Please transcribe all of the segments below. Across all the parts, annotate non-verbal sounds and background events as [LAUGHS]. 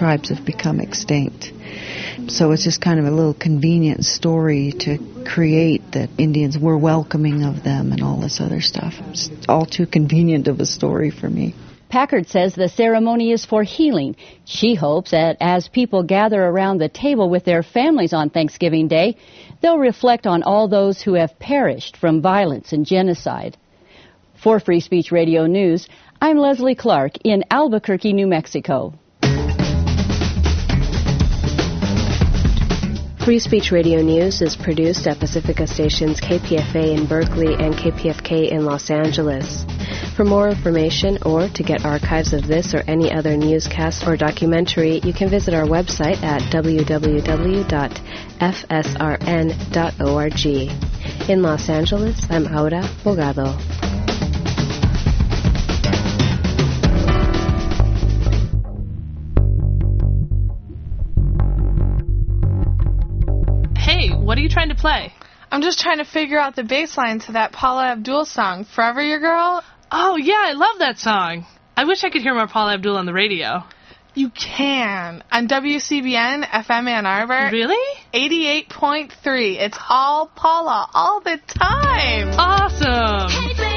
tribes have become extinct. So it's just kind of a little convenient story to create that Indians were welcoming of them and all this other stuff. It's all too convenient of a story for me. Packard says the ceremony is for healing. She hopes that as people gather around the table with their families on Thanksgiving Day, they'll reflect on all those who have perished from violence and genocide. For Free Speech Radio News, I'm Leslie Clark in Albuquerque, New Mexico. Free Speech Radio News is produced at Pacifica Stations KPFA in Berkeley and KPFK in Los Angeles. For more information or to get archives of this or any other newscast or documentary, you can visit our website at www.fsrn.org. In Los Angeles, I'm Aura Bogado. What are you trying to play? I'm just trying to figure out the bass line to that Paula Abdul song, Forever Your Girl. Oh, yeah, I love that song. I wish I could hear more Paula Abdul on the radio. You can. On WCBN FM Ann Arbor. Really? 88.3. It's all Paula all the time. Awesome. Hey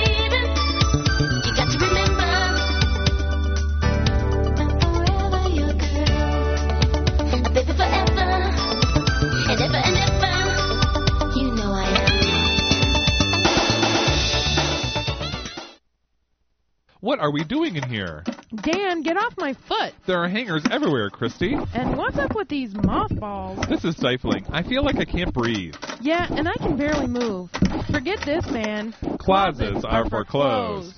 What are we doing in here? Dan, get off my foot. There are hangers everywhere, Christy. And what's up with these mothballs? This is stifling. I feel like I can't breathe. Yeah, and I can barely move. Forget this, man. Closets are for clothes.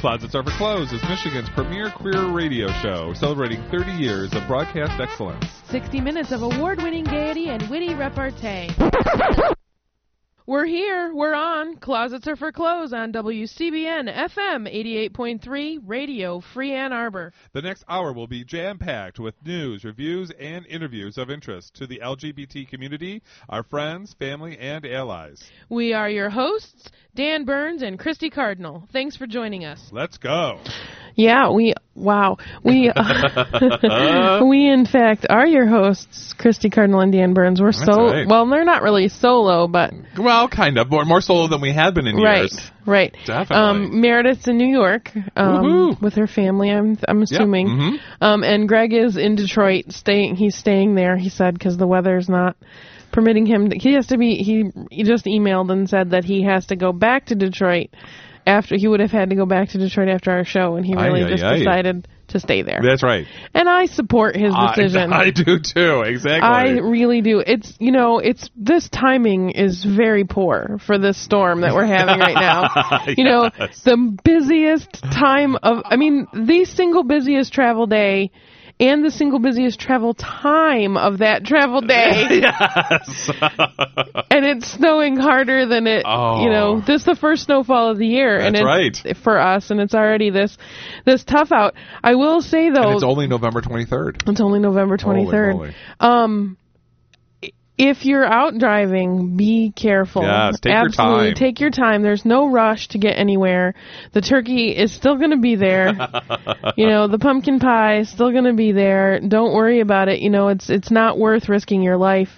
Closets Are for Clothes is Michigan's premier queer radio show, celebrating 30 years of broadcast excellence. 60 minutes of award winning gaiety and witty repartee. We're here. We're on. Closets are for clothes on WCBN FM 88.3 Radio Free Ann Arbor. The next hour will be jam packed with news, reviews, and interviews of interest to the LGBT community, our friends, family, and allies. We are your hosts, Dan Burns and Christy Cardinal. Thanks for joining us. Let's go. Yeah, we wow. We [LAUGHS] we in fact are your hosts, Christy Cardinal and Dan Burns. We're so right. well, they're not really solo, but Well, kind of. More, more solo than we had been in right, years. right. right. Definitely. Um, Meredith's in New York um, with her family. I'm I'm assuming. mhm. Um, and Greg is in Detroit, staying. He's staying there. He said because the weather's not permitting him. To, he has to be. He he just emailed and said that he has to go back to Detroit after he would have had to go back to Detroit after our show, and he really aye, just aye. decided to stay there. That's right. And I support his [LAUGHS] decision. I, do too. Exactly. I really do. It's you know, it's this timing is very poor for this storm that we're having right now. [LAUGHS] You know, Yes. the busiest time of I mean, the single busiest travel day and the single busiest travel time of that travel day. [LAUGHS] yes. [LAUGHS] and it's snowing harder than it Oh. you know, this is the first snowfall of the year and That's it's for us and it's already this this tough out. I will say though and it's only November 23rd. it's only November Holy 23rd. Um, if you're out driving, be careful. Yes, take your Absolutely, time. take your time. There's no rush to get anywhere. The turkey is still going to be there. [LAUGHS] you know, the pumpkin pie is still going to be there. Don't worry about it. You know, it's it's not worth risking your life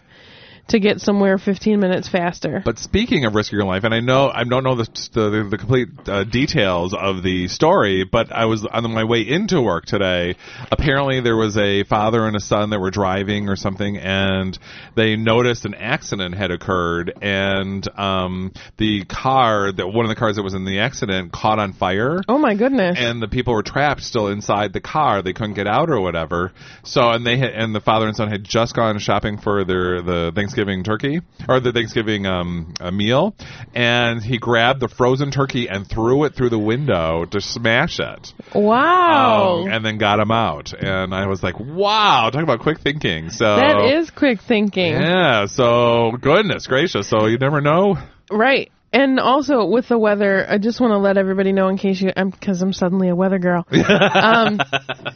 to get somewhere 15 minutes faster. But speaking of risking your life, and I know I don't know the the, the complete uh, details of the story, but I was on my way into work today. Apparently, there was a father and a son that were driving or something, and they noticed an accident had occurred, and um, the car that one of the cars that was in the accident caught on fire. oh my goodness. and the people were trapped still inside the car. They couldn't get out or whatever. So, and they had, and the father and son had just gone shopping for their the Thanksgiving turkey or the Thanksgiving um uh, meal, and he grabbed the frozen turkey and threw it through the window to smash it. wow. Um, and then got him out. And I was like, wow, talk about quick thinking. So that is quick thinking. yeah. So goodness gracious. So you never know. Right. And also with the weather, I just want to let everybody know in case you, because I'm, suddenly a weather girl. [LAUGHS] um,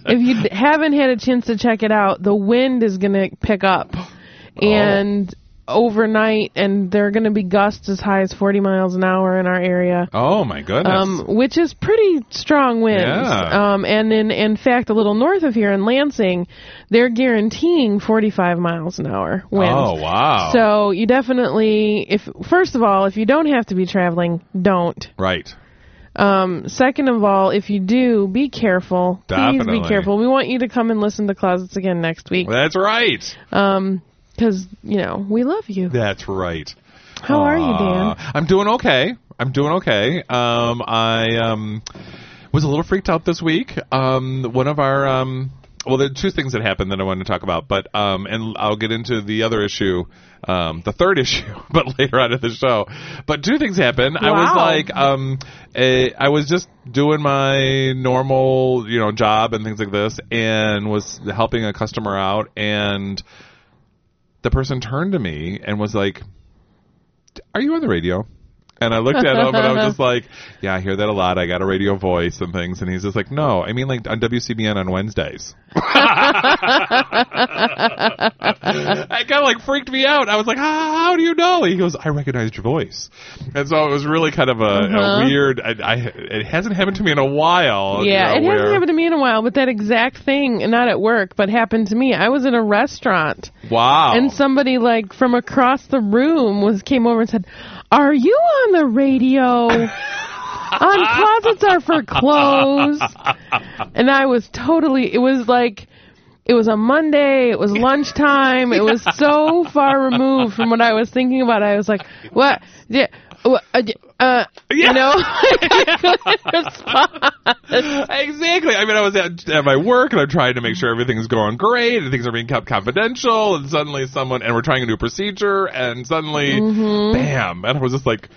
if you haven't had a chance to check it out, the wind is going to pick up, and overnight, and there are going to be gusts as high as 40 miles an hour in our area. Oh my goodness. Um, which is pretty strong winds. Yeah. Um, and in, in fact, a little north of here in Lansing, they're guaranteeing 45 miles an hour winds. oh wow. So you definitely, if first of all, if you don't have to be traveling, don't. right. Um, second of all, if you do, be careful. Please Definitely. be careful. We want you to come and listen to Closets again next week. That's right. Um, because you know we love you. That's right. How are you, Dan? Uh, I'm doing okay. I'm doing okay. Um, I um, was a little freaked out this week. Um, one of our um, well, there are two things that happened that I wanted to talk about, but um, and I'll get into the other issue, um, the third [LAUGHS] issue, but later on in the show. But two things happened. I was like, um, a, I was just doing my normal, you know, job and things like this, and was helping a customer out, and the person turned to me and was like, "Are you on the radio?" And I looked at him and I was just [LAUGHS] like, "Yeah, I hear that a lot. I got a radio voice and things." And he's just like, "No, I mean like on WCBN on Wednesdays." it kind of like freaked me out. I was like, "How, how do you know?" He goes, "I recognized your voice," and so it was really kind of a, a uh-huh. weird. I, I it hasn't happened to me in a while. you Yeah, know, it where- hasn't happened to me in a while, but that exact thing, not at work, but happened to me. I was in a restaurant Wow. and somebody like from across the room was came over and said, "Are you on the radio?" on [LAUGHS] closets are for clothes. And I was totally it was like it was a Monday, it was lunchtime, it was [LAUGHS] so far removed from what I was thinking about. I was like, "What? Yeah, what, uh, uh, you know, I couldn't respond. exactly. I mean, I was at, at my work and I'm trying to make sure everything's going great and things are being kept confidential. And suddenly someone, and we're trying a new procedure, and suddenly, Mm-hmm. bam! And I was just like,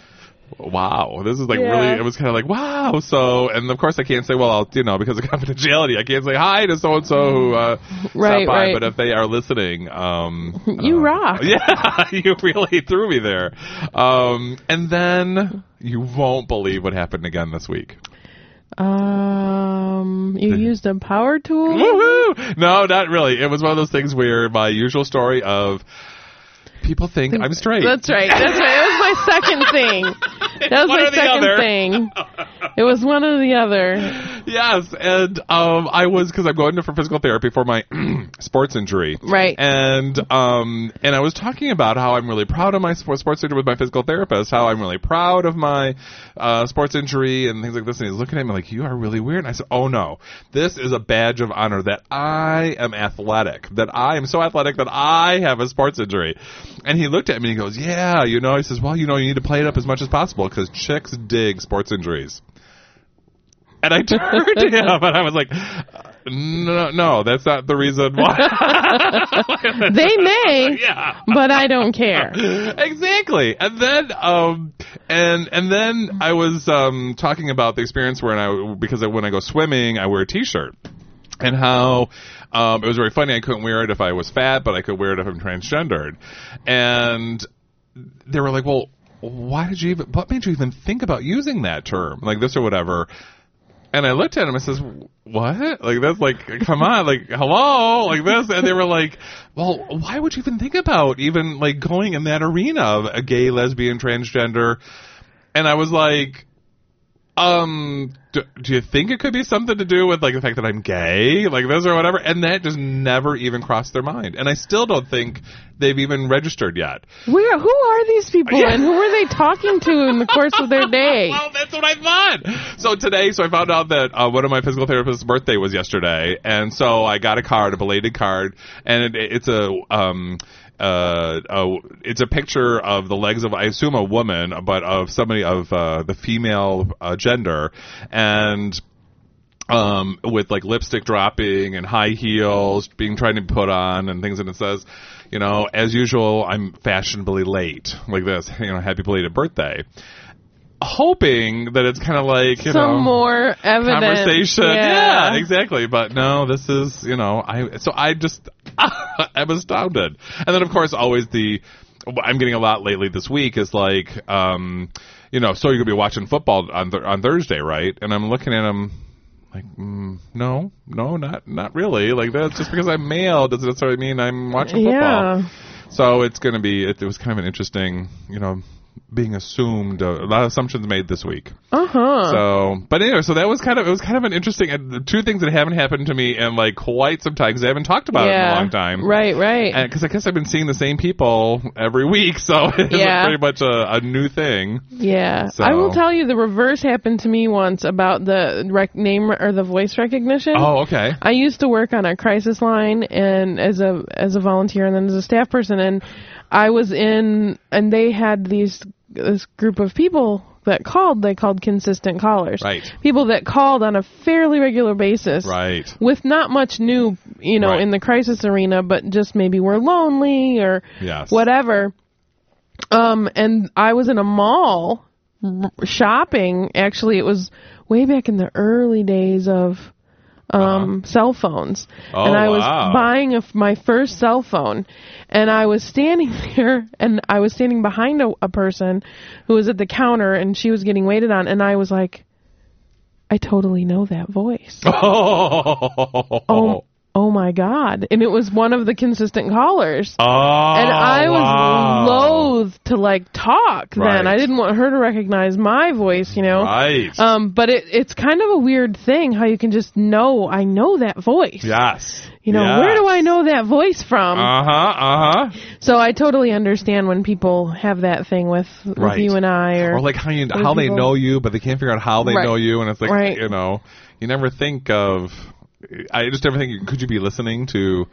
wow, this is like Yeah. really. It was kind of like wow. So, and of course, I can't say, well, I'll, you know, because of confidentiality, [LAUGHS] I can't say hi to so and so who uh, Right, stopped by. right. But if they are listening, um, [LAUGHS] You uh, rock. [LAUGHS] Yeah, you really threw me there. Um, and then you won't believe what happened again this week. Um, you used a power tool? Woohoo! No, not really. It was one of those things where my usual story of people think I'm straight. That's right. That's right. It was my second thing. [LAUGHS] That was One my second thing. It was one or the other. Yes, and um, I was because I'm going to for physical therapy for my [CLEARS THROAT] sports injury. Right. And um, and I was talking about how I'm really proud of my sports sports injury with my physical therapist. How I'm really proud of my uh, sports injury and things like this. And he's looking at me like, "You are really weird." And I said, "Oh no, this is a badge of honor that I am athletic. That I am so athletic that I have a sports injury." And he looked at me and he goes, "Yeah, you know." He says, "Well, you know, you need to play it up as much as possible because chicks dig sports injuries." And I turned to him and I was like, no, no, that's not the reason why. [LAUGHS] [LAUGHS] They may, yeah. but I don't care. [LAUGHS] Exactly. And then, um, and, and then I was, um, talking about the experience when I, because when I go swimming, I wear a t-shirt. And how, um, it was very funny. I couldn't wear it if I was fat, but I could wear it if I'm transgendered. And they were like, well, why did you even, what made you even think about using that term? Like this or whatever. And I looked at him and says, "What? Like that's like, come on, like hello, like this." And they were like, "Well, why would you even think about even like going in that arena of a gay, lesbian, transgender?" And I was like, "Um, do, do you think it could be something to do with like the fact that I'm gay, like this or whatever?" And that just never even crossed their mind. And I still don't think they've even registered yet. Where? Who are these people, Yeah. and who are they talking to in the course of their [LAUGHS] day? Well, that's what I thought. So today, so I found out that uh, one of my physical therapist's birthday was yesterday, and so I got a card, a belated card, and it, it's a um. Uh, uh, it's a picture of the legs of, I assume, a woman, but of somebody of uh, the female uh, gender, and um, with like lipstick dropping and high heels being trying to put on and things, and it says, you know, as usual, I'm fashionably late, like this, you know, happy belated birthday. Hoping that it's kind of like you Some know more evidence. conversation, Yeah. yeah, exactly. But no, this is you know, I so I just I'm astounded, and then of course always the what I'm getting a lot lately this week is like, um, you know, so you're gonna be watching football on th- on Thursday, right? And I'm looking at them like, mm, no, no, not not really. Like that's just because I'm male doesn't necessarily mean I'm watching football. Yeah. So it's going to be. It, it was kind of an interesting, you know, being assumed. Uh, a lot of assumptions made this week. Uh huh. So, but anyway, so that was kind of it was kind of an interesting. And the two things that haven't happened to me in like quite some time because I haven't talked about it in a long time. Right. Right. Because I guess I've been seeing the same people every week, so [LAUGHS] it's Yeah. pretty much a, a new thing. Yeah, So- I will tell you the reverse happened to me once about the rec- name or the voice recognition. Oh, okay. I used to work on a crisis line and as a as a volunteer and then as a staff person and I was in and they had these this group of people that called they called consistent callers. Right. People that called on a fairly regular basis. Right. With not much new, you know, Right. in the crisis arena, but just maybe we're lonely or Yes. whatever. Um, and I was in a mall shopping. Actually, it was way back in the early days of um cell phones, Oh, and I was wow. buying a f my first cell phone, and I was standing [LAUGHS] there, and I was standing behind a, a person who was at the counter, and she was getting waited on, and I was like, I totally know that voice. [LAUGHS] Oh. Oh, oh my god! And it was one of the consistent callers. Oh, and I was wow. loath to like talk then. I didn't want her to recognize my voice, you know. Right. Um, but it it's kind of a weird thing how you can just know I know that voice. yes. You know, Yes. where do I know that voice from? Uh huh. Uh huh. so I totally understand when people have that thing with, with Right. you and I or, Or like how you how they know you, but they can't figure out how they Right. know you, and it's like Right. you know, you never think of. I just never think. Could you be listening to?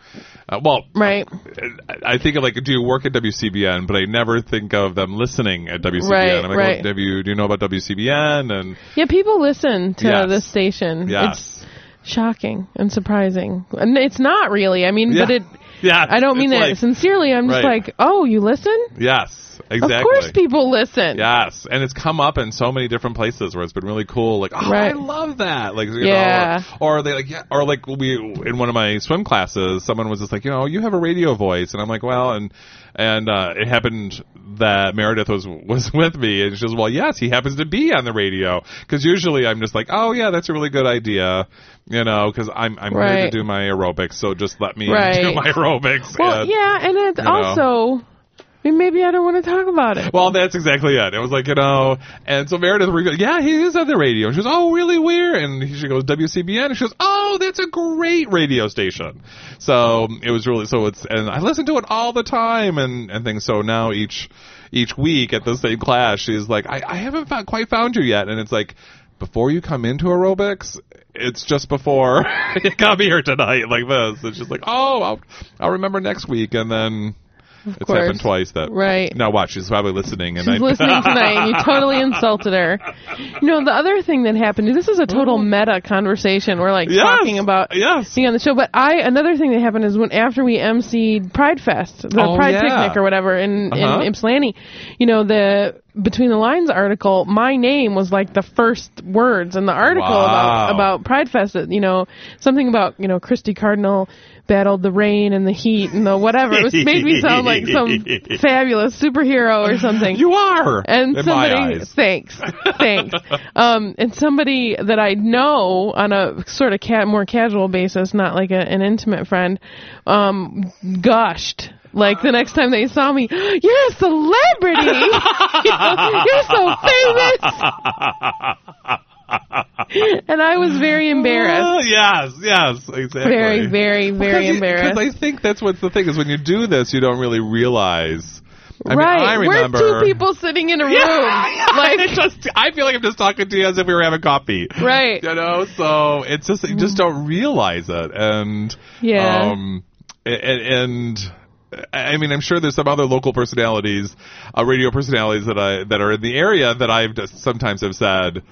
Uh, well, right. I I think of like, do you work at WCBN? But I never think of them listening at WCBN. Right, I'm like, right. well, you, do you know about WCBN? And Yeah, people listen to Yes. this station. yes, It's shocking and surprising. And it's not really. I mean, but it [LAUGHS] yes, I don't mean that like- sincerely. I'm just Right. like, "Oh, you listen?" Yes, exactly. Of course people listen. Yes, and it's come up in so many different places where it's been really cool. Like, oh, Right. I love that. Like, you Yeah. know, or, or they like, yeah, or like we in one of my swim classes, someone was just like, you know, you have a radio voice, and I'm like, well, and and uh, it happened that Meredith was was [LAUGHS] with me, and she was, well, yes, he happens to be on the radio because usually I'm just like, oh yeah, that's a really good idea, you know, because I'm I'm here to do my aerobics, so just let me [LAUGHS] do my aerobics. Well, and- yeah, and it's also. know. Maybe I don't want to talk about it. Well, that's exactly it. It was like, you know, and so Meredith, yeah, he is on the radio. She goes, oh, really, where? And she goes, WCBN. And she goes, oh, that's a great radio station. So it was really, so it's, and I listen to it all the time and, and things. So now each, each week at the same class, she's like, I, I haven't found, quite found you yet. And it's like, before you come into aerobics, it's just before [LAUGHS] you come here tonight like this. It's just like, oh, I'll, I'll remember next week. And then it's course. happened twice that. Right. Now watch, she's probably listening. And She's I, listening [LAUGHS] tonight, you totally insulted her. You know, the other thing that happened. This is a total meta conversation. We're like Yes, talking about yes. being on the show, but I another thing that happened is when after we emceed Pride Fest, the Oh, Pride yeah. picnic or whatever in Uh-huh. in Ypsilanti, you know the between the lines article, my name was like the first words in the article Wow. about about Pride Fest. that, You know, something about you know Christy Cardinal battled the rain and the heat and the whatever. It was made me sound like some [LAUGHS] fabulous superhero or something. you are. And somebody, thanks, thanks. [LAUGHS] Um, and somebody that I know on a sort of ca- more casual basis, not like a, an intimate friend, um, gushed. Like the next time they saw me, you're a celebrity. [LAUGHS] you're so famous. [LAUGHS] and I was very embarrassed. Oh, yes, yes, exactly. Very, very, very embarrassed. Because I think that's what's the thing is when you do this, you don't really realize. I right. mean, I remember. We're two people sitting in a room. [LAUGHS] Yeah, like, it's just, I feel like I'm just talking to you as if we were having coffee. right. You know, so it's just you just don't realize it, and Yeah. um, and, and I mean, I'm sure there's some other local personalities, uh, radio personalities that I that are in the area that I've just sometimes have said,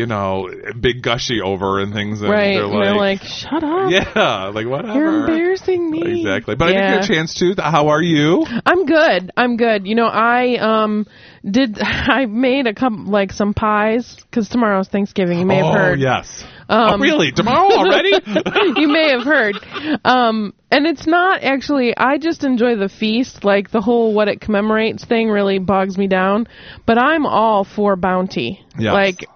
you know, big gushy over and things, and right. they're and like, they're like, shut up. [LAUGHS] yeah, like whatever. You're embarrassing me. Exactly, but I Yeah. didn't get a chance to. How are you? I'm good. I'm good. You know, I um did [LAUGHS] I made a couple like some pies because tomorrow's Thanksgiving. You may oh have heard. yes. Um, oh really? Tomorrow already? [LAUGHS] you may have heard. Um, and it's not actually, I just enjoy the feast. Like the whole what it commemorates thing really bogs me down. But I'm all for bounty. Yes. Like,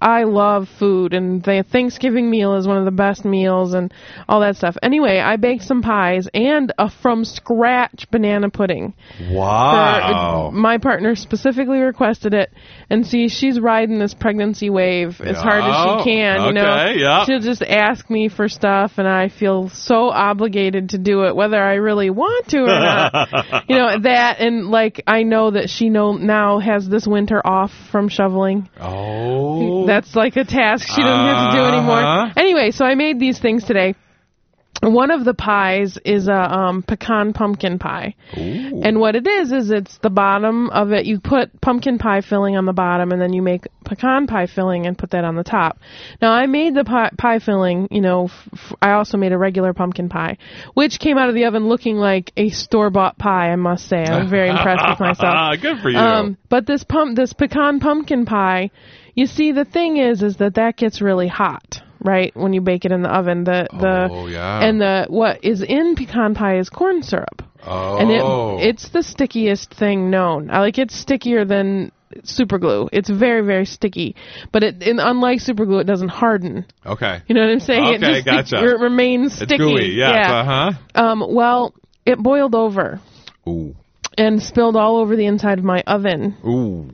I love food, and the Thanksgiving meal is one of the best meals, and all that stuff. Anyway, I baked some pies and a from scratch banana pudding. Wow. For- my partner specifically requested it, and see, she's riding this pregnancy wave as hard as Oh, she can. You know, yeah. she'll just ask me for stuff, and I feel so obligated to do it, whether I really want to or not. [LAUGHS] you know that, and like I know that she know now has this winter off from shoveling. oh. That's like a task she doesn't have to do anymore. Uh-huh. Anyway, so I made these things today. One of the pies is a um, pecan pumpkin pie. And what it is is it's the bottom of it. You put pumpkin pie filling on the bottom, and then you make pecan pie filling and put that on the top. Now I made the pie, pie filling. You know, f- f- I also made a regular pumpkin pie, which came out of the oven looking like a store bought pie. I must say, I was very impressed with [LAUGHS] myself. Good for you. Um, but this pump, this pecan pumpkin pie, you see, the thing is, is that that gets really hot, right? When you bake it in the oven, the the Oh, yeah. and the what is in pecan pie is corn syrup, oh. and it it's the stickiest thing known. I like it's stickier than super glue. It's very very sticky, but it and unlike super glue, it doesn't harden. okay. You know what I'm saying? it Okay, just gotcha. it remains sticky. It's gooey. Yes. yeah. Uh huh. Um. Well, it boiled over Ooh. and spilled all over the inside of my oven Ooh.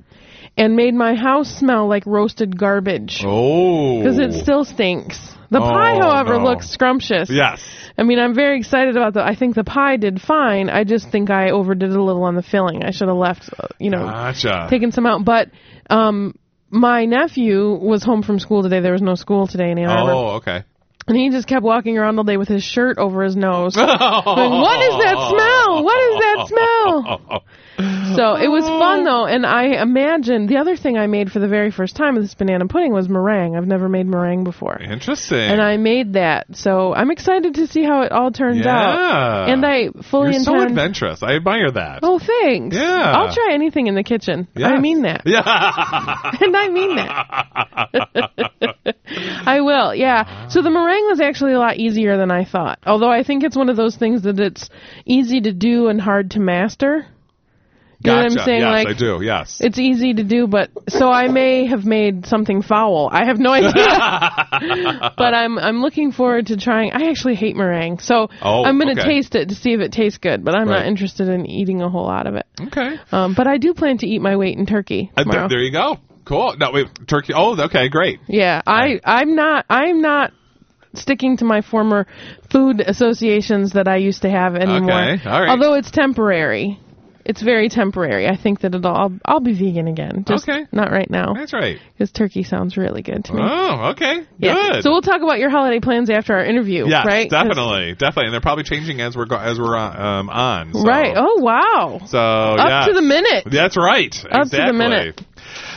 And made my house smell like roasted garbage Oh. because it still stinks. The Oh, pie, however, no. looks scrumptious. Yes. I mean, I'm very excited about the. I think the pie did fine. I just think I overdid a little on the filling. I should have left, uh, you know, Gotcha. taken some out. But um, my nephew was home from school today. There was no school today Ann Arbor, oh, okay. and he just kept walking around all day with his shirt over his nose. [LAUGHS] Going, what is that smell? What is that smell? [LAUGHS] So it was oh. fun though, and I imagine the other thing I made for the very first time of this banana pudding was meringue. I've never made meringue before. Interesting. And I made that, so I'm excited to see how it all turns yeah. out. And I fully You're so adventurous. I admire that. oh, thanks. Yeah. I'll try anything in the kitchen. I mean that. Yeah. [LAUGHS] and I mean that. [LAUGHS] I will, yeah. So the meringue was actually a lot easier than I thought. Although I think it's one of those things that it's easy to do and hard to master. You know what I'm Gotcha. saying? Yes, like I do. Yes. it's easy to do, but so I may have made something foul. I have no [LAUGHS] idea. but I'm I'm looking forward to trying. I actually hate meringue, so Oh, I'm going to okay. taste it to see if it tastes good. But I'm Right. not interested in eating a whole lot of it. okay. Um, but I do plan to eat my weight in turkey Uh, th- there you go. Cool. No, wait. Turkey. Oh, okay. Great. Yeah, I I'm not I'm not sticking to my former food associations that I used to have anymore. Okay, all right. Although it's temporary. It's very temporary. I think that it'll I'll, I'll be vegan again. Just Okay. not right now That's right. because turkey sounds really good to me. Oh, okay. yeah. Good. So we'll talk about your holiday plans after our interview, yes, right? definitely, definitely, and they're probably changing as we're go- as we're um, on. so- Right. Oh wow. So Up to the minute. That's right. Up to the exactly. minute.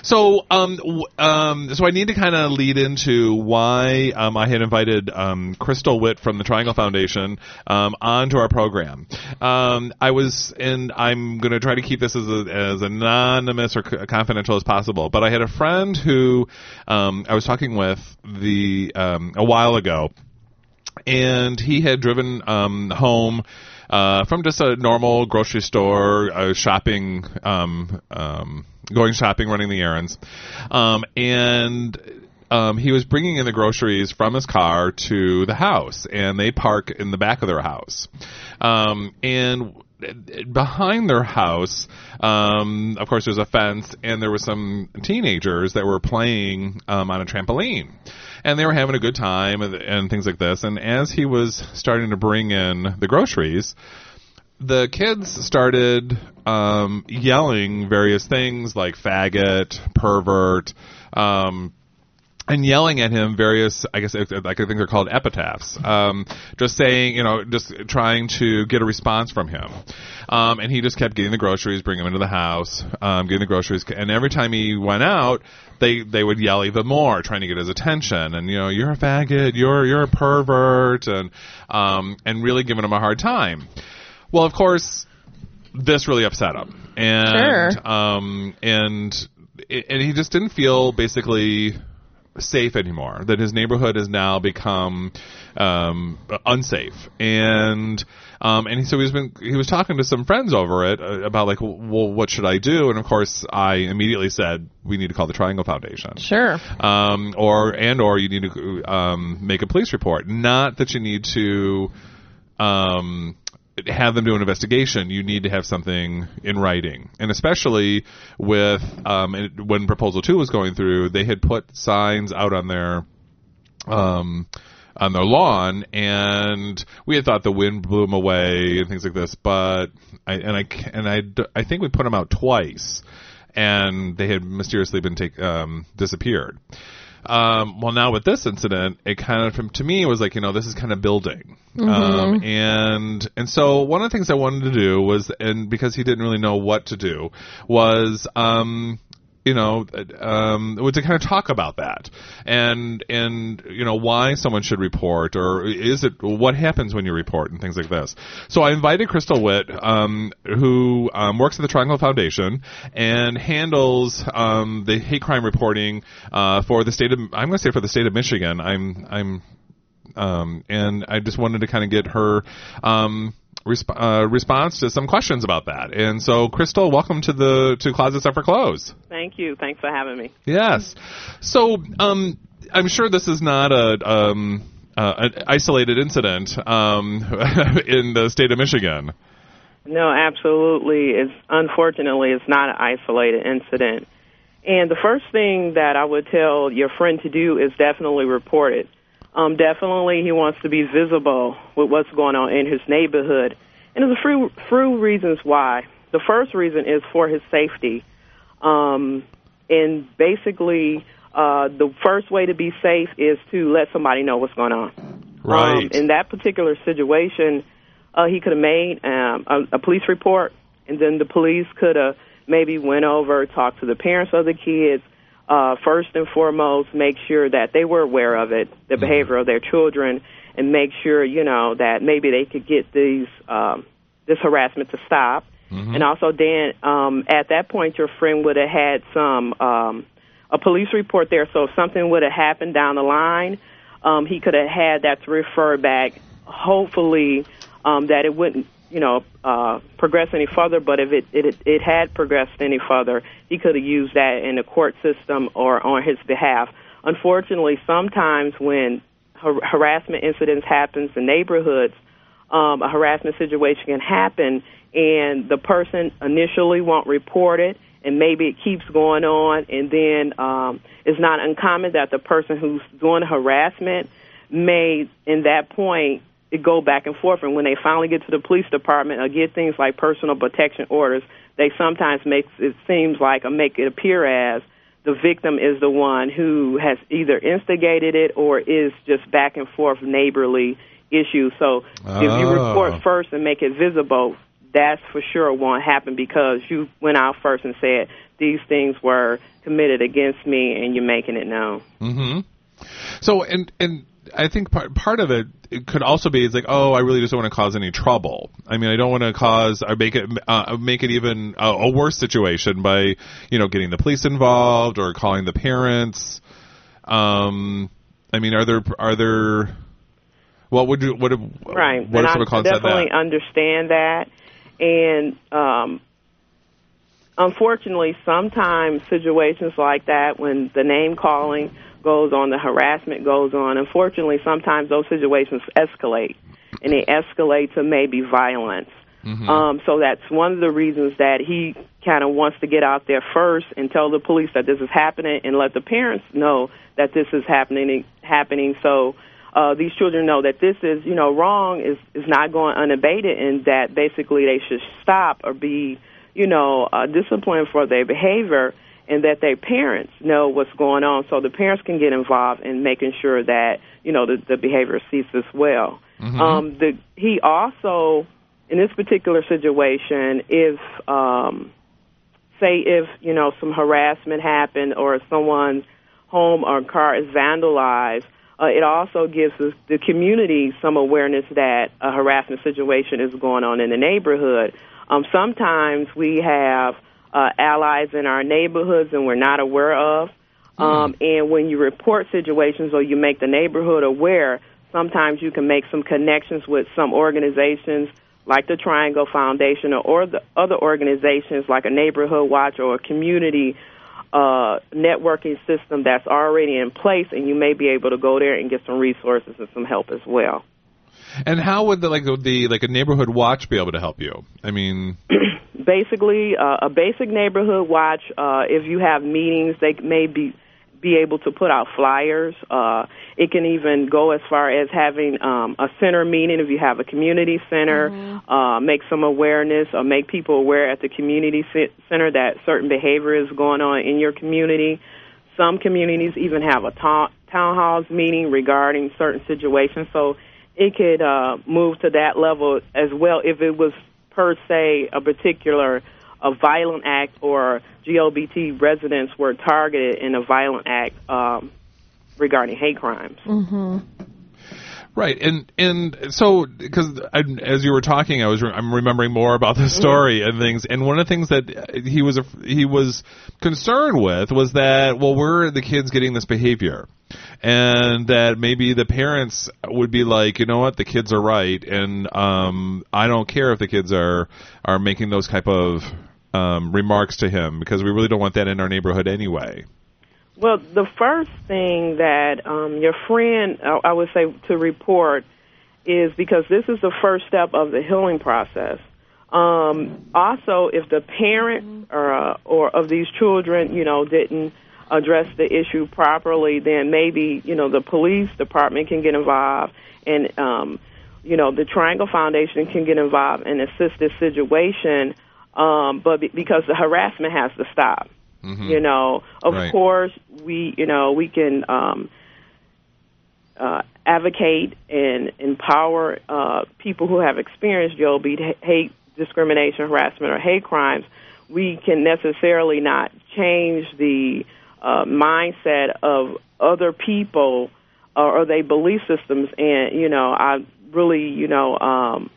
So, um, w- um, so I need to kind of lead into why um, I had invited um, Crystal Witt from the Triangle Foundation um, onto our program. Um, I was, and I'm going to try to keep this as, a, as anonymous or c- confidential as possible. But I had a friend who um, I was talking with the um, a while ago and he had driven um, home uh, from just a normal grocery store, uh, shopping, um, um, going shopping, running the errands, um, and. Um, he was bringing in the groceries from his car to the house, and they park in the back of their house. Um, and behind their house, um, of course, there's a fence, and there were some teenagers that were playing um, on a trampoline, and they were having a good time and, and things like this. And as he was starting to bring in the groceries, the kids started um, yelling various things like faggot, pervert. Um, and yelling at him various, I guess, like I think they're called epitaphs. Um, just saying, you know, just trying to get a response from him. Um, and he just kept getting the groceries, bringing them into the house, um, getting the groceries, and every time he went out, they they would yell even more, trying to get his attention. And you know, you're a faggot, you're you're a pervert, and um, and really giving him a hard time. Well, of course, this really upset him, and Sure. um, and and he just didn't feel basically safe anymore. That his neighborhood has now become um, unsafe, and um, and so he's been he was talking to some friends over it uh, about like, well, what should I do? And of course, I immediately said we need to call the Triangle Foundation Sure. um, or and or you need to um, make a police report. Not that you need to um, have them do an investigation. You need to have something in writing, and especially with um, when Proposal Two was going through, they had put signs out on their um, on their lawn, and we had thought the wind blew them away and things like this. But I and I and I I think we put them out twice, and they had mysteriously been take um, disappeared. Um, well, now with this incident, it kind of to me it was like you know this is kind of building, um, and and so one of the things I wanted to do was, and because he didn't really know what to do, was um, you know, um, to kind of talk about that and and you know why someone should report or is it what happens when you report and things like this. So I invited Crystal Witt, um, who um, works at the Triangle Foundation and handles um, the hate crime reporting uh, for the state of I'm going to say for the state of Michigan. I'm I'm um, and I just wanted to kind of get her um, resp- uh, response to some questions about that. And so, Crystal, welcome to the to Closets Are for Clothes. Thank you. Thanks for having me. Yes. So, um, I'm sure this is not a um, uh, an isolated incident um, [LAUGHS] in the state of Michigan. No, absolutely. It's unfortunately it's not an isolated incident. And the first thing that I would tell your friend to do is definitely report it. Um, definitely, he wants to be visible with what's going on in his neighborhood, and there's a few, few reasons why. The first reason is for his safety, um, and basically, uh, the first way to be safe is to let somebody know what's going on. Um, Right. in that particular situation, uh, he could have made um, a, a police report, and then the police could have maybe went over, talked to the parents of the kids. Uh, first and foremost, make sure that they were aware of it, the behavior of their children, and make sure you know that maybe they could get these um, this harassment to stop. And also, then um, at that point, your friend would have had some um, a police report there. So if something would have happened down the line, um, he could have had that to refer back. Hopefully, um, that it wouldn't, you know, uh, progress any further. But if it it it had progressed any further, he could have used that in the court system or on his behalf. Unfortunately, sometimes when har- harassment incidents happens in neighborhoods, um, a harassment situation can happen, and the person initially won't report it, and maybe it keeps going on, and then um, it's not uncommon that the person who's doing harassment may, in that point, go back and forth, and when they finally get to the police department or get things like personal protection orders, they sometimes make it seems like or make it appear as the victim is the one who has either instigated it or is just back and forth neighborly issues. So if you Oh. report first and make it visible, that's for sure won't happen because you went out first and said these things were committed against me and you're making it known. hmm So, and and I think part part of it, it could also be it's like, oh, I really just don't want to cause any trouble. I mean, I don't want to cause or make it uh, make it even a, a worse situation by you know getting the police involved or calling the parents. Um, I mean, are there are there what would you what if, Right. what and if I someone called and said definitely that? understand that. And um, unfortunately, sometimes situations like that, when the name calling goes on, the harassment goes on, unfortunately, sometimes those situations escalate. And they escalate to maybe violence. Um, so that's one of the reasons that he kind of wants to get out there first and tell the police that this is happening and let the parents know that this is happening happening so uh, these children know that this is you know wrong is is not going unabated and that basically they should stop or be you know uh, disciplined for their behavior and that their parents know what's going on so the parents can get involved in making sure that you know the, the behavior ceases well um, the, he also in this particular situation, if um, say if you know some harassment happened or someone's home or car is vandalized, uh, it also gives us, the community some awareness that a harassment situation is going on in the neighborhood. Um, sometimes we have uh, allies in our neighborhoods and we're not aware of. Um, and when you report situations or you make the neighborhood aware, sometimes you can make some connections with some organizations like the Triangle Foundation or, or the other organizations like a neighborhood watch or a community uh, networking system that's already in place, and you may be able to go there and get some resources and some help as well. And how would the like the like a neighborhood watch be able to help you? I mean, [CLEARS THROAT] basically uh, a basic neighborhood watch. Uh, if you have meetings, they may be be able to put out flyers. Uh, it can even go as far as having um, a center meeting if you have a community center. Uh, make some awareness or make people aware at the community center that certain behavior is going on in your community. Some communities even have a ta- town halls meeting regarding certain situations. So it could uh, move to that level as well if it was per se a particular a violent act or GLBT residents were targeted in a violent act um, regarding hate crimes. Mm-hmm. Right, and and so because as you were talking, I was re- I'm remembering more about the story and things. And one of the things that he was af- he was concerned with was that well, where are the kids getting this behavior? And that maybe the parents would be like, you know what, the kids are right, and um, I don't care if the kids are are making those type of um, remarks to him because we really don't want that in our neighborhood anyway. Well, the first thing that um, your friend, I would say, to report is because this is the first step of the healing process. Um, also, if the parent or, uh, or of these children, you know, didn't address the issue properly, then maybe you know the police department can get involved, and um, you know the Triangle Foundation can get involved and assist this situation. Um, but be- because the harassment has to stop. You know, of Right. course, we you know we can um, uh, advocate and empower uh, people who have experienced GLB hate, discrimination, harassment, or hate crimes. We can necessarily not change the uh, mindset of other people or, or their belief systems. And you know, I really you know um,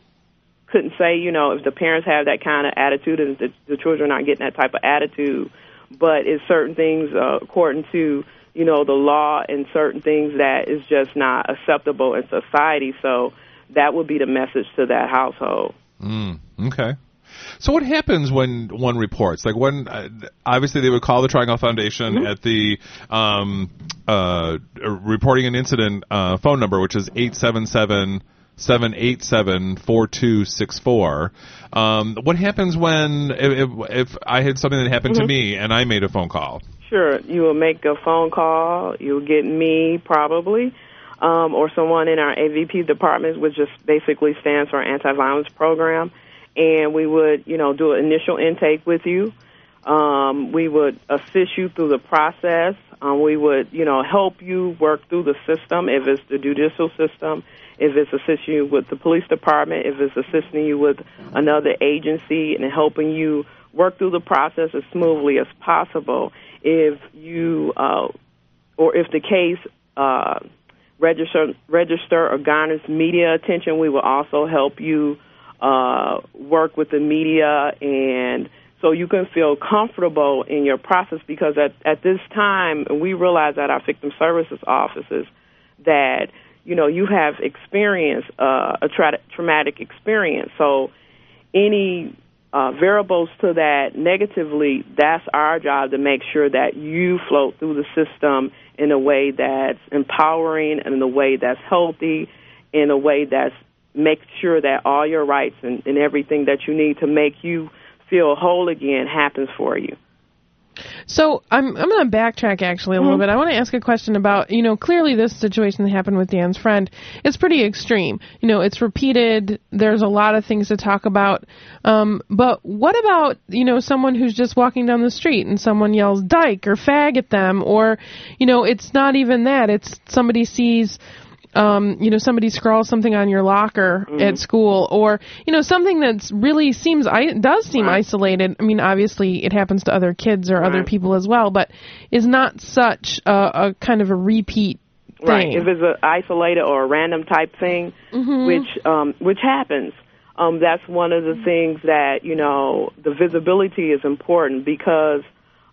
couldn't say you know if the parents have that kind of attitude and the, the children aren't getting that type of attitude. But it's certain things uh, according to you know the law and certain things that is just not acceptable in society. So that would be the message to that household. Mm, okay. So what happens when one reports? Like when uh, obviously they would call the Triangle Foundation at the um, uh, reporting an incident uh, phone number, which is eight seven seven. 787-4264. Um, what happens when if, if I had something that happened to me and I made a phone call? Sure, you will make a phone call. You'll get me probably, um, or someone in our AVP department, which just basically stands for Anti-Violence Program, and we would, you know, do an initial intake with you. Um, we would assist you through the process. Um, we would, you know, help you work through the system if it's the judicial system, if it's assisting you with the police department, if it's assisting you with another agency and helping you work through the process as smoothly as possible. If you, uh, or if the case uh, register, register or garners media attention, we will also help you uh, work with the media and so you can feel comfortable in your process because at, at this time we realize at our victim services offices that you know you have experienced uh, a tra- traumatic experience so any uh, variables to that negatively that's our job to make sure that you float through the system in a way that's empowering and in a way that's healthy in a way that's make sure that all your rights and, and everything that you need to make you feel whole again happens for you. So I'm I'm going to backtrack actually a little bit. I want to ask a question about you know clearly this situation that happened with Dan's friend is pretty extreme. You know it's repeated. There's a lot of things to talk about. Um, but what about you know someone who's just walking down the street and someone yells "dyke" or "fag" at them, or you know it's not even that. It's somebody sees um, you know, somebody scrawls something on your locker at school, or you know, something that's really seems I does seem isolated. I mean, obviously, it happens to other kids or other people as well, but is not such a, a kind of a repeat thing. Right. If it's an isolated or a random type thing, which um, which happens, um, that's one of the things that you know the visibility is important because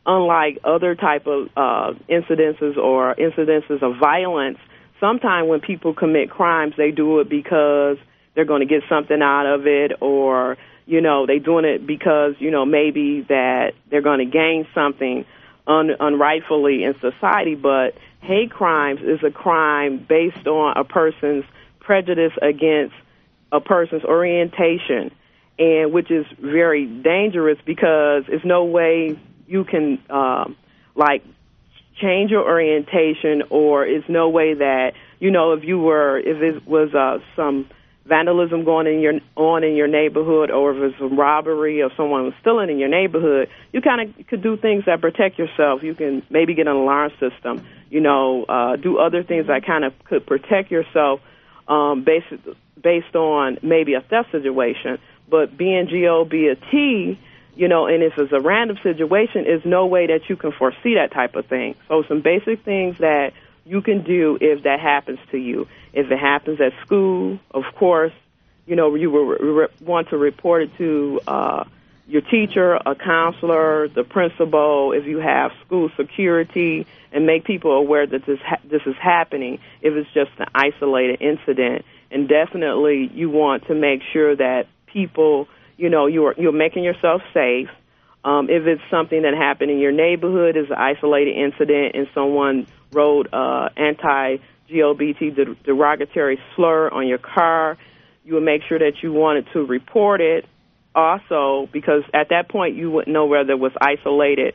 unlike other type of uh, incidences or incidences of violence, sometimes when people commit crimes, they do it because they're going to get something out of it, or you know, they doing it because you know maybe that they're going to gain something un- unrightfully in society. But hate crimes is a crime based on a person's prejudice against a person's orientation, and which is very dangerous because there's no way you can um, like change your orientation, or it's no way that you know if you were if it was uh, some vandalism going in your on in your neighborhood, or if it's a robbery or someone was stealing in your neighborhood, you kind of could do things that protect yourself. You can maybe get an alarm system, you know, uh, do other things that kind of could protect yourself um, based based on maybe a theft situation. But being GOB a T, you know, and if it's a random situation, is no way that you can foresee that type of thing. So some basic things that you can do if that happens to you. If it happens at school, of course, you know, you will re- want to report it to uh, your teacher, a counselor, the principal, if you have school security, and make people aware that this ha- this is happening. If it's just an isolated incident, and definitely you want to make sure that people, you know, you're you're making yourself safe. Um, if it's something that happened in your neighborhood, is an isolated incident, and someone wrote uh, anti GLBT derogatory slur on your car, you would make sure that you wanted to report it. Also, because at that point you wouldn't know whether it was isolated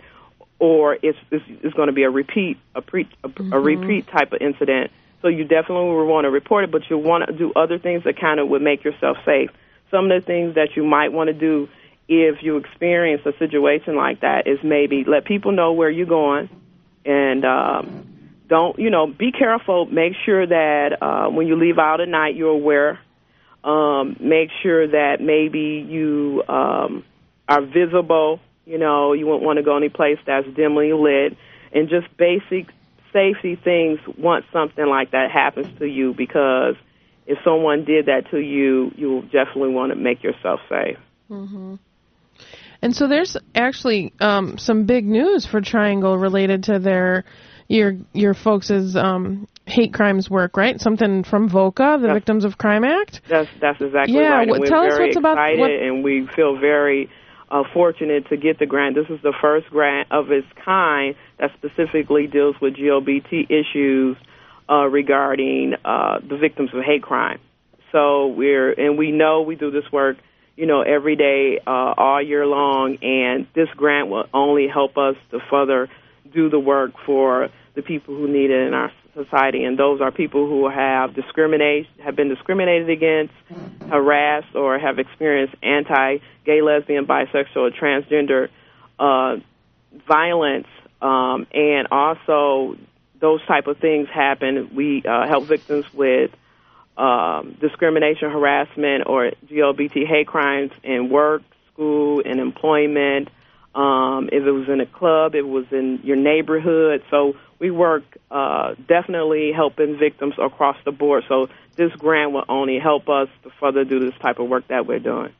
or it's, it's, it's going to be a repeat, a, pre, a, Mm-hmm. a repeat type of incident. So you definitely would want to report it, but you want to do other things that kind of would make yourself safe. Some of the things that you might want to do if you experience a situation like that is maybe let people know where you're going and um, don't you know be careful. Make sure that uh, when you leave out at night you're aware. Um, make sure that maybe you um, are visible. You know you wouldn't want to go any place that's dimly lit. And just basic safety things once something like that happens to you because if someone did that to you you definitely want to make yourself safe hmm And so there's actually um, some big news for Triangle related to their your your folks' um, hate crimes work, right? Something from VOCA, the Yes. Victims of Crime Act. That's that's exactly Yeah, right. We're tell us what's about- excited, what- and we feel very uh, fortunate to get the grant. This is the first grant of its kind that specifically deals with GLBT issues uh, regarding uh, the victims of hate crime. So we're and we know we do this work, you know, every day, uh, all year long, and this grant will only help us to further do the work for the people who need it in our society, and those are people who have discriminate, have been discriminated against, harassed, or have experienced anti-gay, lesbian, bisexual, transgender uh, violence, um, and also those type of things happen. We uh, help victims with um, discrimination, harassment, or GLBT hate crimes in work, school, and employment. Um, if it was in a club, it was in your neighborhood. So we work uh, definitely helping victims across the board. So this grant will only help us to further do this type of work that we're doing.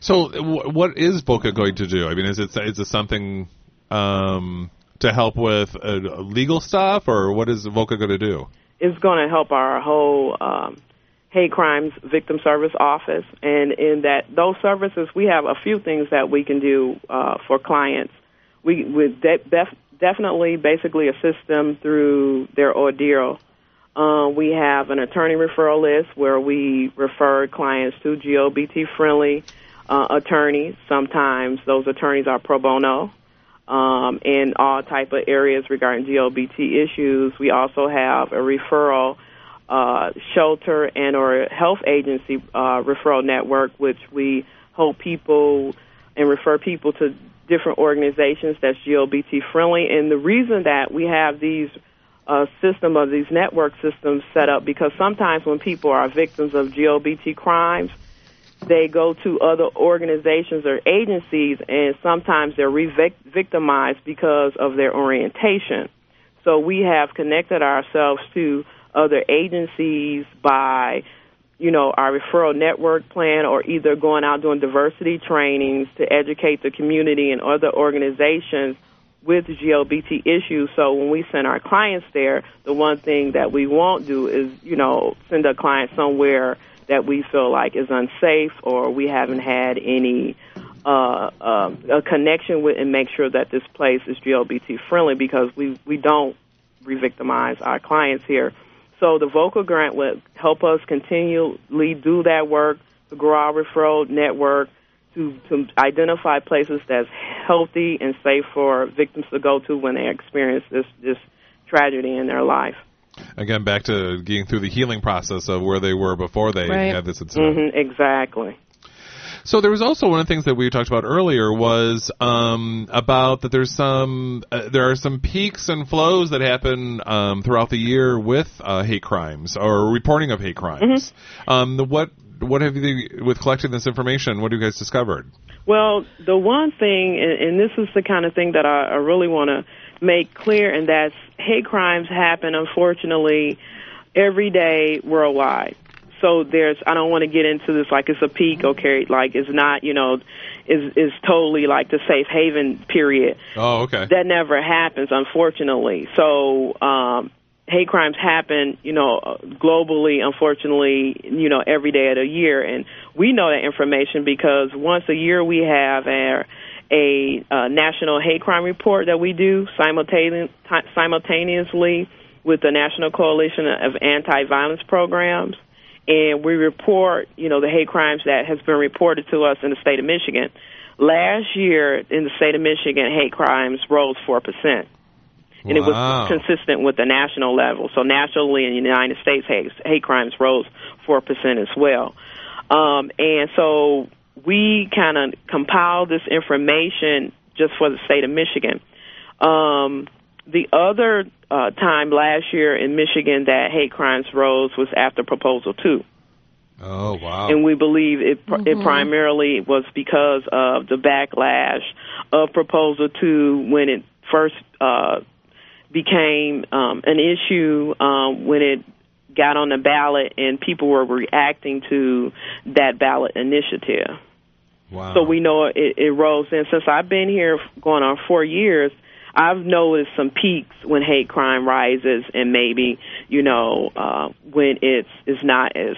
So, what is VOCA going to do? I mean, is it is it something um, to help with uh, legal stuff, or what is VOCA going to do? It's going to help our whole um, hate crimes victim service office, and in that those services, we have a few things that we can do uh, for clients. We would de- def- definitely, basically, assist them through their ordeal. Uh, we have an attorney referral list where we refer clients to GLBT friendly uh, attorneys. Sometimes those attorneys are pro bono um, in all type of areas regarding GLBT issues. We also have a referral uh, shelter and or health agency uh, referral network, which we hope people and refer people to different organizations that's GLBT friendly. And the reason that we have these uh, system of these network systems set up because sometimes when people are victims of GLBT crimes, they go to other organizations or agencies, and sometimes they're re-victimized because of their orientation. So we have connected ourselves to other agencies by, you know, our referral network plan, or either going out doing diversity trainings to educate the community and other organizations with GLBT issues. So when we send our clients there, the one thing that we won't do is, you know, send a client somewhere that we feel like is unsafe or we haven't had any uh, uh, a connection with and make sure that this place is GLBT friendly because we we don't re-victimize our clients here. So the VOCA grant would help us continually do that work to grow our referral network, to, to identify places that's healthy and safe for victims to go to when they experience this, this tragedy in their life. Again, back to getting through the healing process of where they were before they Right. had this incident. hmm exactly. So there was also one of the things that we talked about earlier was um, about that there's some uh, there are some peaks and flows that happen um, throughout the year with uh, hate crimes or reporting of hate crimes. Um, the- what what have you with collecting this information? What have you guys discovered? Well, the one thing, and, and this is the kind of thing that I, I really want to make clear, and that's hate crimes happen, unfortunately, every day worldwide. So there's, I don't want to get into this like it's a peak, okay, like it's not, you know, is is totally like the safe haven period. Oh, okay. That never happens, unfortunately. So, um, hate crimes happen, you know, globally, unfortunately, you know, every day of the year. And we know that information because once a year we have our, a uh, national hate crime report that we do simultaneous, simultaneously with the National Coalition of Anti-Violence Programs. And we report, you know, the hate crimes that has been reported to us in the state of Michigan. Last year in the state of Michigan, hate crimes rose 4% and it was consistent with the national level. So nationally in the United States, hate, hate crimes rose four percent as well. Um, and so we kind of compiled this information just for the state of Michigan. Um, the other uh, time last year in Michigan that hate crimes rose was after Proposal Two Oh, wow. and we believe it pr it primarily was because of the backlash of Proposal Two when it first uh, became um, an issue um, when it got on the ballot and people were reacting to that ballot initiative. wow. So we know it, it rose. And since I've been here going on four years, I've noticed some peaks when hate crime rises, and maybe you know uh, when it's is not as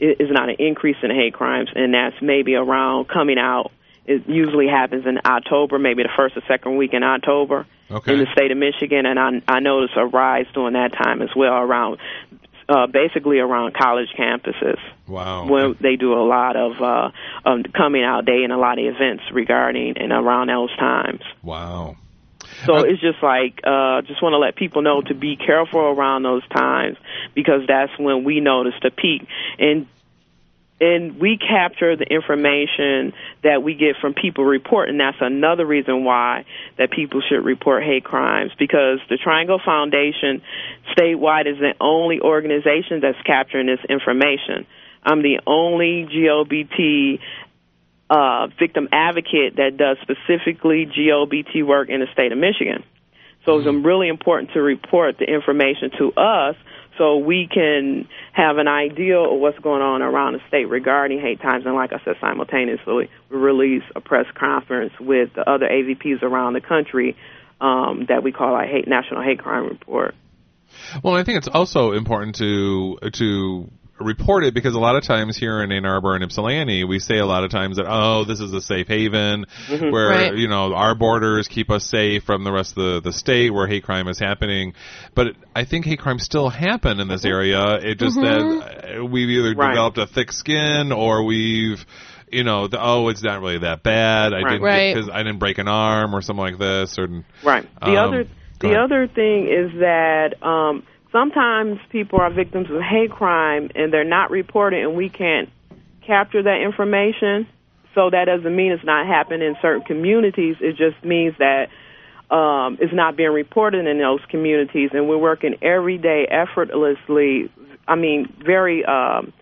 is not an increase in hate crimes, and that's maybe around coming out. It usually happens in October, maybe the first or second week in October Okay. in the state of Michigan, and I, I noticed a rise during that time as well around. Uh, basically around college campuses wow. where they do a lot of uh, um, coming out day and a lot of events regarding and around those times. wow. So Uh, it's just like uh, just want to let people know to be careful around those times because that's when we notice the peak and and we capture the information that we get from people reporting. That's another reason why that people should report hate crimes because the Triangle Foundation statewide is the only organization that's capturing this information. I'm the only GLBT uh, victim advocate that does specifically GLBT work in the state of Michigan. So it's really important to report the information to us so we can have an idea of what's going on around the state regarding hate times. And like I said, simultaneously, we release a press conference with the other AVPs around the country um, that we call our hate, National Hate Crime Report. Well, I think it's also important to to report it because a lot of times here in Ann Arbor and Ypsilanti, we say a lot of times that oh, this is a safe haven where Right. you know our borders keep us safe from the rest of the, the state where hate crime is happening. But I think hate crimes still happen in this area. It just that uh, we've either Right. developed a thick skin or we've you know, the, oh, it's not really that bad. I Right. didn't Right. because I didn't break an arm or something like this. Or Right. The Um, other the ahead. other thing is that um, sometimes people are victims of hate crime and they're not reported, and we can't capture that information. So that doesn't mean it's not happening in certain communities. It just means that um, it's not being reported in those communities, and we're working every day effortlessly. I mean, very um,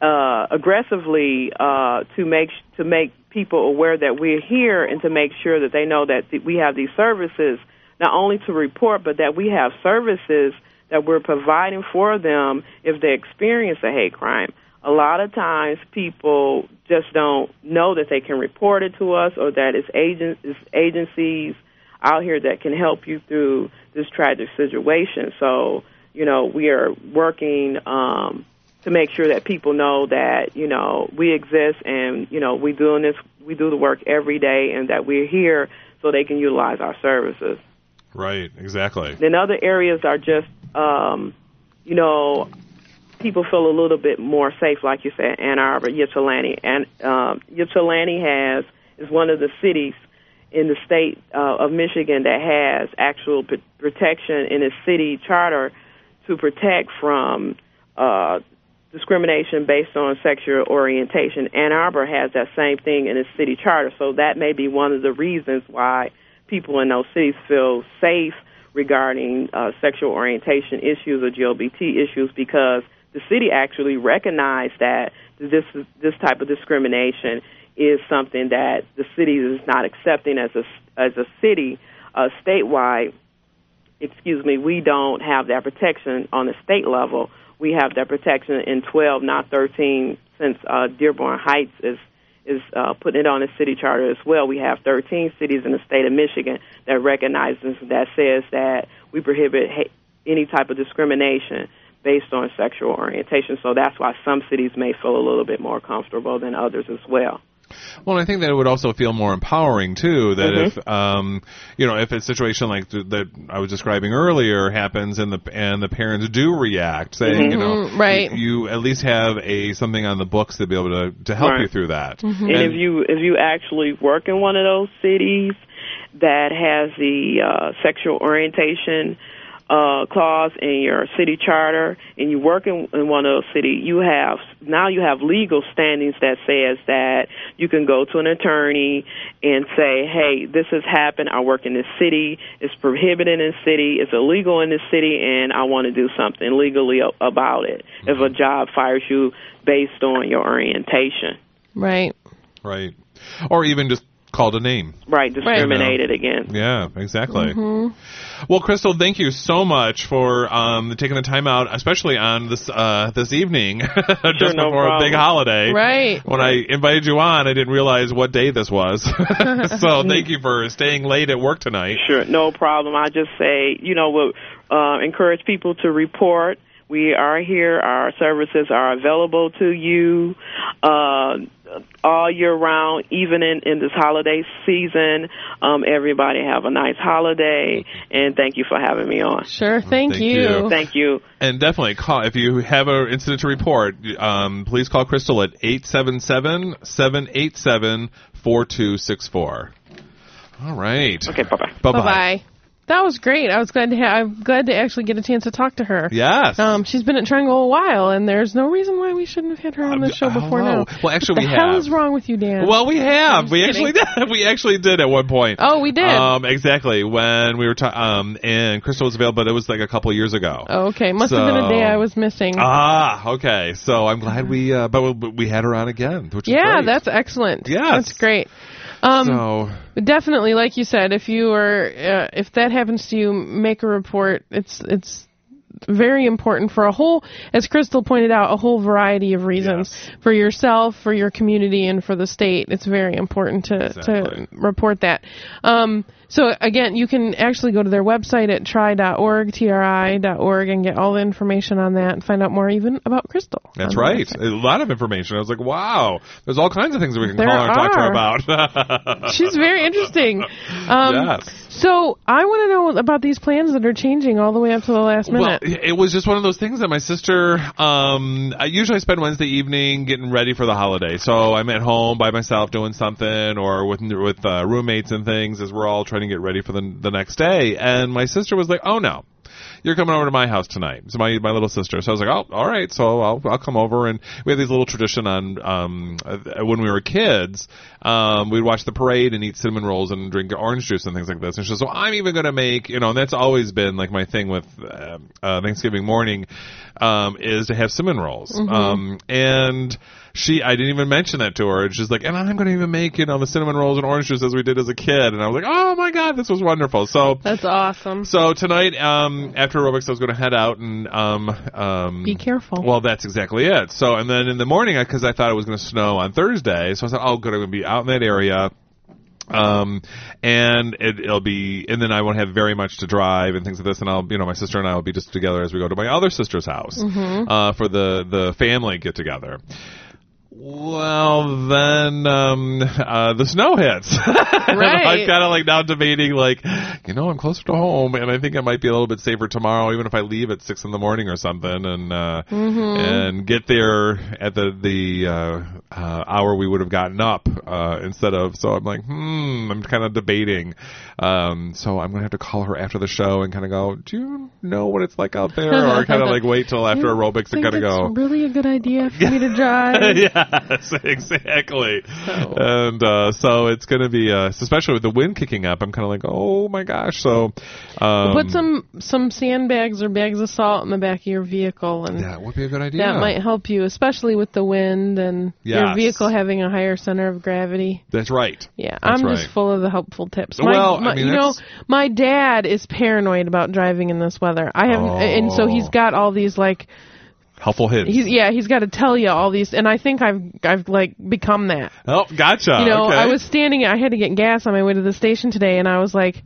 uh, aggressively uh, to make to make people aware that we're here and to make sure that they know that th- we have these services not only to report but that we have services that we're providing for them if they experience a hate crime. A lot of times people just don't know that they can report it to us or that it's, agent, it's agencies out here that can help you through this tragic situation. So, you know, we are working um, to make sure that people know that you know we exist and you know we doing this, we do the work every day, and that we're here so they can utilize our services. Right, exactly. Then other areas are just, um, you know, people feel a little bit more safe, like you said, Ann Arbor, Ypsilanti, and um, Ypsilanti has is one of the cities in the state uh, of Michigan that has actual p- protection in its city charter to protect from uh, discrimination based on sexual orientation. Ann Arbor has that same thing in its city charter, so that may be one of the reasons why people in those cities feel safe regarding uh, sexual orientation issues or LGBT issues because the city actually recognized that this this type of discrimination is something that the city is not accepting as a as a city uh, statewide. Excuse me, we don't have that protection on the state level. We have that protection in 12, not 13, since uh, Dearborn Heights is is uh, putting it on the city charter as well. We have 13 cities in the state of Michigan that recognizes that says that we prohibit ha- any type of discrimination based on sexual orientation. So that's why some cities may feel a little bit more comfortable than others as well. Well, I think that it would also feel more empowering too. That Mhm. if um, you know, if a situation like th- that I was describing earlier happens, and the and the parents do react, saying, you know, Mhm, right. you, you at least have a something on the books to be able to to help Right. you through that. And, if you if you actually work in one of those cities that has the uh, sexual orientation uh, clause in your city charter, and you work in, in one of those cities, you have now you have legal standings that says that you can go to an attorney and say, "Hey, this has happened. I work in this city. It's prohibited in this city. It's illegal in this city, and I want to do something legally about it." If a job fires you based on your orientation. Right. Right. Or even just called a name. Right, discriminated against. Yeah, exactly. Mhm. Well, Crystal, thank you so much for um, taking the time out, especially on this uh, this evening, [LAUGHS] just no before a big holiday. Right. When I invited you on, I didn't realize what day this was. [LAUGHS] so [LAUGHS] thank you for staying late at work tonight. Sure, no problem. I just say, you know, we'll uh, encourage people to report. We are here. Our services are available to you uh, all year round, even in, in this holiday season. Um, everybody have a nice holiday, and thank you for having me on. Sure. Thank, Thank you. you. Thank you. And definitely call if you have an incident to report. Um, please call Crystal at 877-787-4264. All right. Okay, bye bye. Bye Bye bye. That was great. I was glad to have. I'm glad to actually get a chance to talk to her. Yes. Um, she's been at Triangle a while, and there's no reason why we shouldn't have had her on the show before now. Well, actually, what we the hell have. is wrong with you, Dan? Well, we have. We actually did. [LAUGHS] We actually did at one point. Oh, we did. Um, exactly when we were ta- um, and Crystal was available, but it was like a couple years ago. Oh, okay, must have been a day I was missing. Ah, okay. So I'm glad we, uh, but we, we had her on again, which is yeah, that's excellent. Yes. that's great. Um, so definitely, like you said, if you are, uh, if that happens to you, make a report. It's it's very important for a whole, as Crystal pointed out, a whole variety of reasons for yourself, for your community, and for the state. It's very important to Exactly. to report that. Um, so again, you can actually go to their website at try.org, tri.org, and get all the information on that and find out more even about Crystal. that's right. A lot of information. I was like, wow, there's all kinds of things that we can There call her and talk to her about. [LAUGHS] She's very interesting. Um, yes. So I want to know about these plans that are changing all the way up to the last minute. Well, it was just one of those things that my sister. Um, I usually spend Wednesday evening getting ready for the holiday, so I'm at home by myself doing something, or with with uh, roommates and things, as we're all trying to get ready for the the next day. And my sister was like, "Oh no." You're coming over to my house tonight. So my my little sister. So I was like, oh, all right. So I'll I'll come over, and we have these little tradition on um uh, when we were kids. Um, we'd watch the parade and eat cinnamon rolls and drink orange juice and things like this. And she said, so I'm even gonna make you know, and that's always been like my thing with uh, uh, Thanksgiving morning, um, is to have cinnamon rolls. Mhm. Um, and she, I didn't even mention that to her. And she's like, and I'm going to even make, you know, the cinnamon rolls and orange juice as we did as a kid. And I was like, oh my God, this was wonderful. So, That's awesome. so tonight, um, after aerobics, I was going to head out and, um, um, Be careful. well, that's exactly it. So, and then in the morning, because I thought it was going to snow on Thursday, so I said, oh, good, I'm going to be out in that area. Um, and it, it'll be, and then I won't have very much to drive and things like this. And I'll, you know, my sister and I will be just together as we go to my other sister's house Mm-hmm. uh, for the the family get together. Well, then um, uh, the snow hits. [LAUGHS] And I'm kind of like now debating, like, you know, I'm closer to home, and I think I might be a little bit safer tomorrow, even if I leave at six in the morning or something, and uh, Mm-hmm. and get there at the the uh, uh, hour we would have gotten up uh, instead of. So I'm like, hmm, I'm kind of debating. Um, so I'm gonna have to call her after the show and kind of go, do you know what it's like out there, or kind of like wait till [LAUGHS] after aerobics and kind of go. really a good idea for me to [LAUGHS] drive. [LAUGHS] yes, exactly. And uh, so it's going to be, uh, especially with the wind kicking up. I'm kind of like, oh my gosh. So um, Put some some sandbags or bags of salt in the back of your vehicle, and That would be a good idea. that might help you, especially with the wind and your vehicle having a higher center of gravity. That's right. Yeah, That's I'm right. just full of the helpful tips. Well, I my, mean, you know, my dad is paranoid about driving in this weather. I have, and so he's oh. got all these like, Helpful hints. he's yeah, he's got to tell you all these, and I think I've I've like become that. oh, gotcha. You know, okay. I was standing. I had to get gas on my way to the station today, and I was like,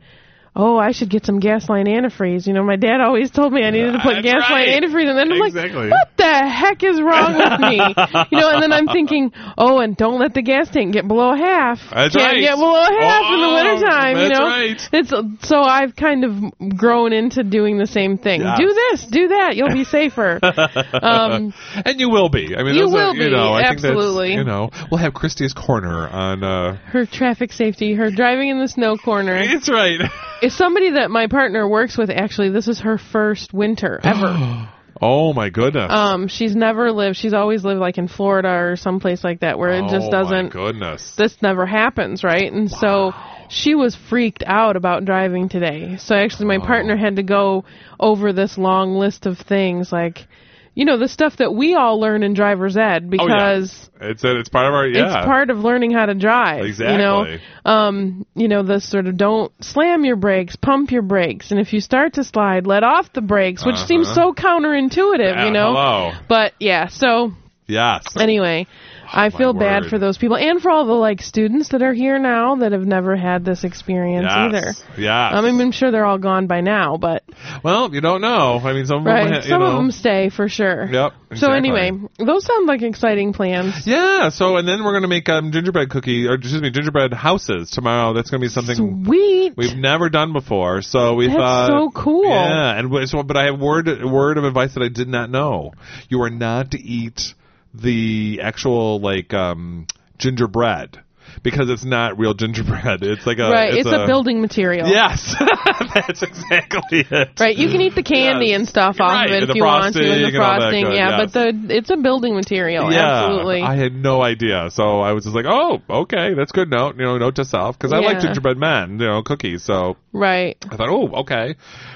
"Oh, I should get some gasline antifreeze." You know, my dad always told me I needed to put That's gasline right. antifreeze, and then I'm Exactly. like, "What the heck is wrong with me?" [LAUGHS] you know, and then I'm thinking, "Oh, and don't let the gas tank get below half. That's Can't right. get below half in the Oh, wintertime." You that's know, right. it's so I've kind of grown into doing the same thing. Yes. Do this, do that. You'll be safer. [LAUGHS] um, and you will be. I mean, You are- will You be, know, I absolutely. You know, we'll have Christie's corner on. uh her traffic safety, her driving in the snow corner. That's right. [LAUGHS] is somebody that my partner works with actually this is her first winter [GASPS] ever. Oh my goodness. um she's never lived she's always lived like in florida or someplace like that where it just oh doesn't My goodness. this never happens right? And so she was freaked out about driving today. So actually my partner had to go over this long list of things like you know the stuff that we all learn in driver's ed Oh, because yeah. It's it's part of our yeah. it's part of learning how to drive. exactly You know, um, you know the sort of don't slam your brakes, pump your brakes, and if you start to slide, let off the brakes, which seems Uh-huh. so counterintuitive. Yeah, you know, hello. but yeah. So Yes. anyway. I feel bad for those people and for all the like students that are here now that have never had this experience either. Yes. Yes. I mean, I'm sure they're all gone by now, but well, you don't know. I mean, some of them, right, ha- you some know. of them stay for sure. Yep. So anyway, those sound like exciting plans. Yeah. So and then we're gonna make um, gingerbread cookie or excuse me gingerbread houses tomorrow. That's gonna be something Sweet. we've never done before. So we That's thought so cool. Yeah. And so, but I have word word of advice that I did not know. You are not to eat the actual like um gingerbread because it's not real gingerbread. [LAUGHS] It's like a right, it's, a, building material. Yes, [LAUGHS] that's exactly it. Right, you can eat the candy Yes. and stuff off Right, of it and if you want to, and the and frosting. good, yeah, yes. but the it's a building material. Yeah, absolutely. I had no idea, so I was just like, "Oh, okay, that's good note." You know, note to self because I like gingerbread men, you know, cookies. So right. I thought, "Oh, okay."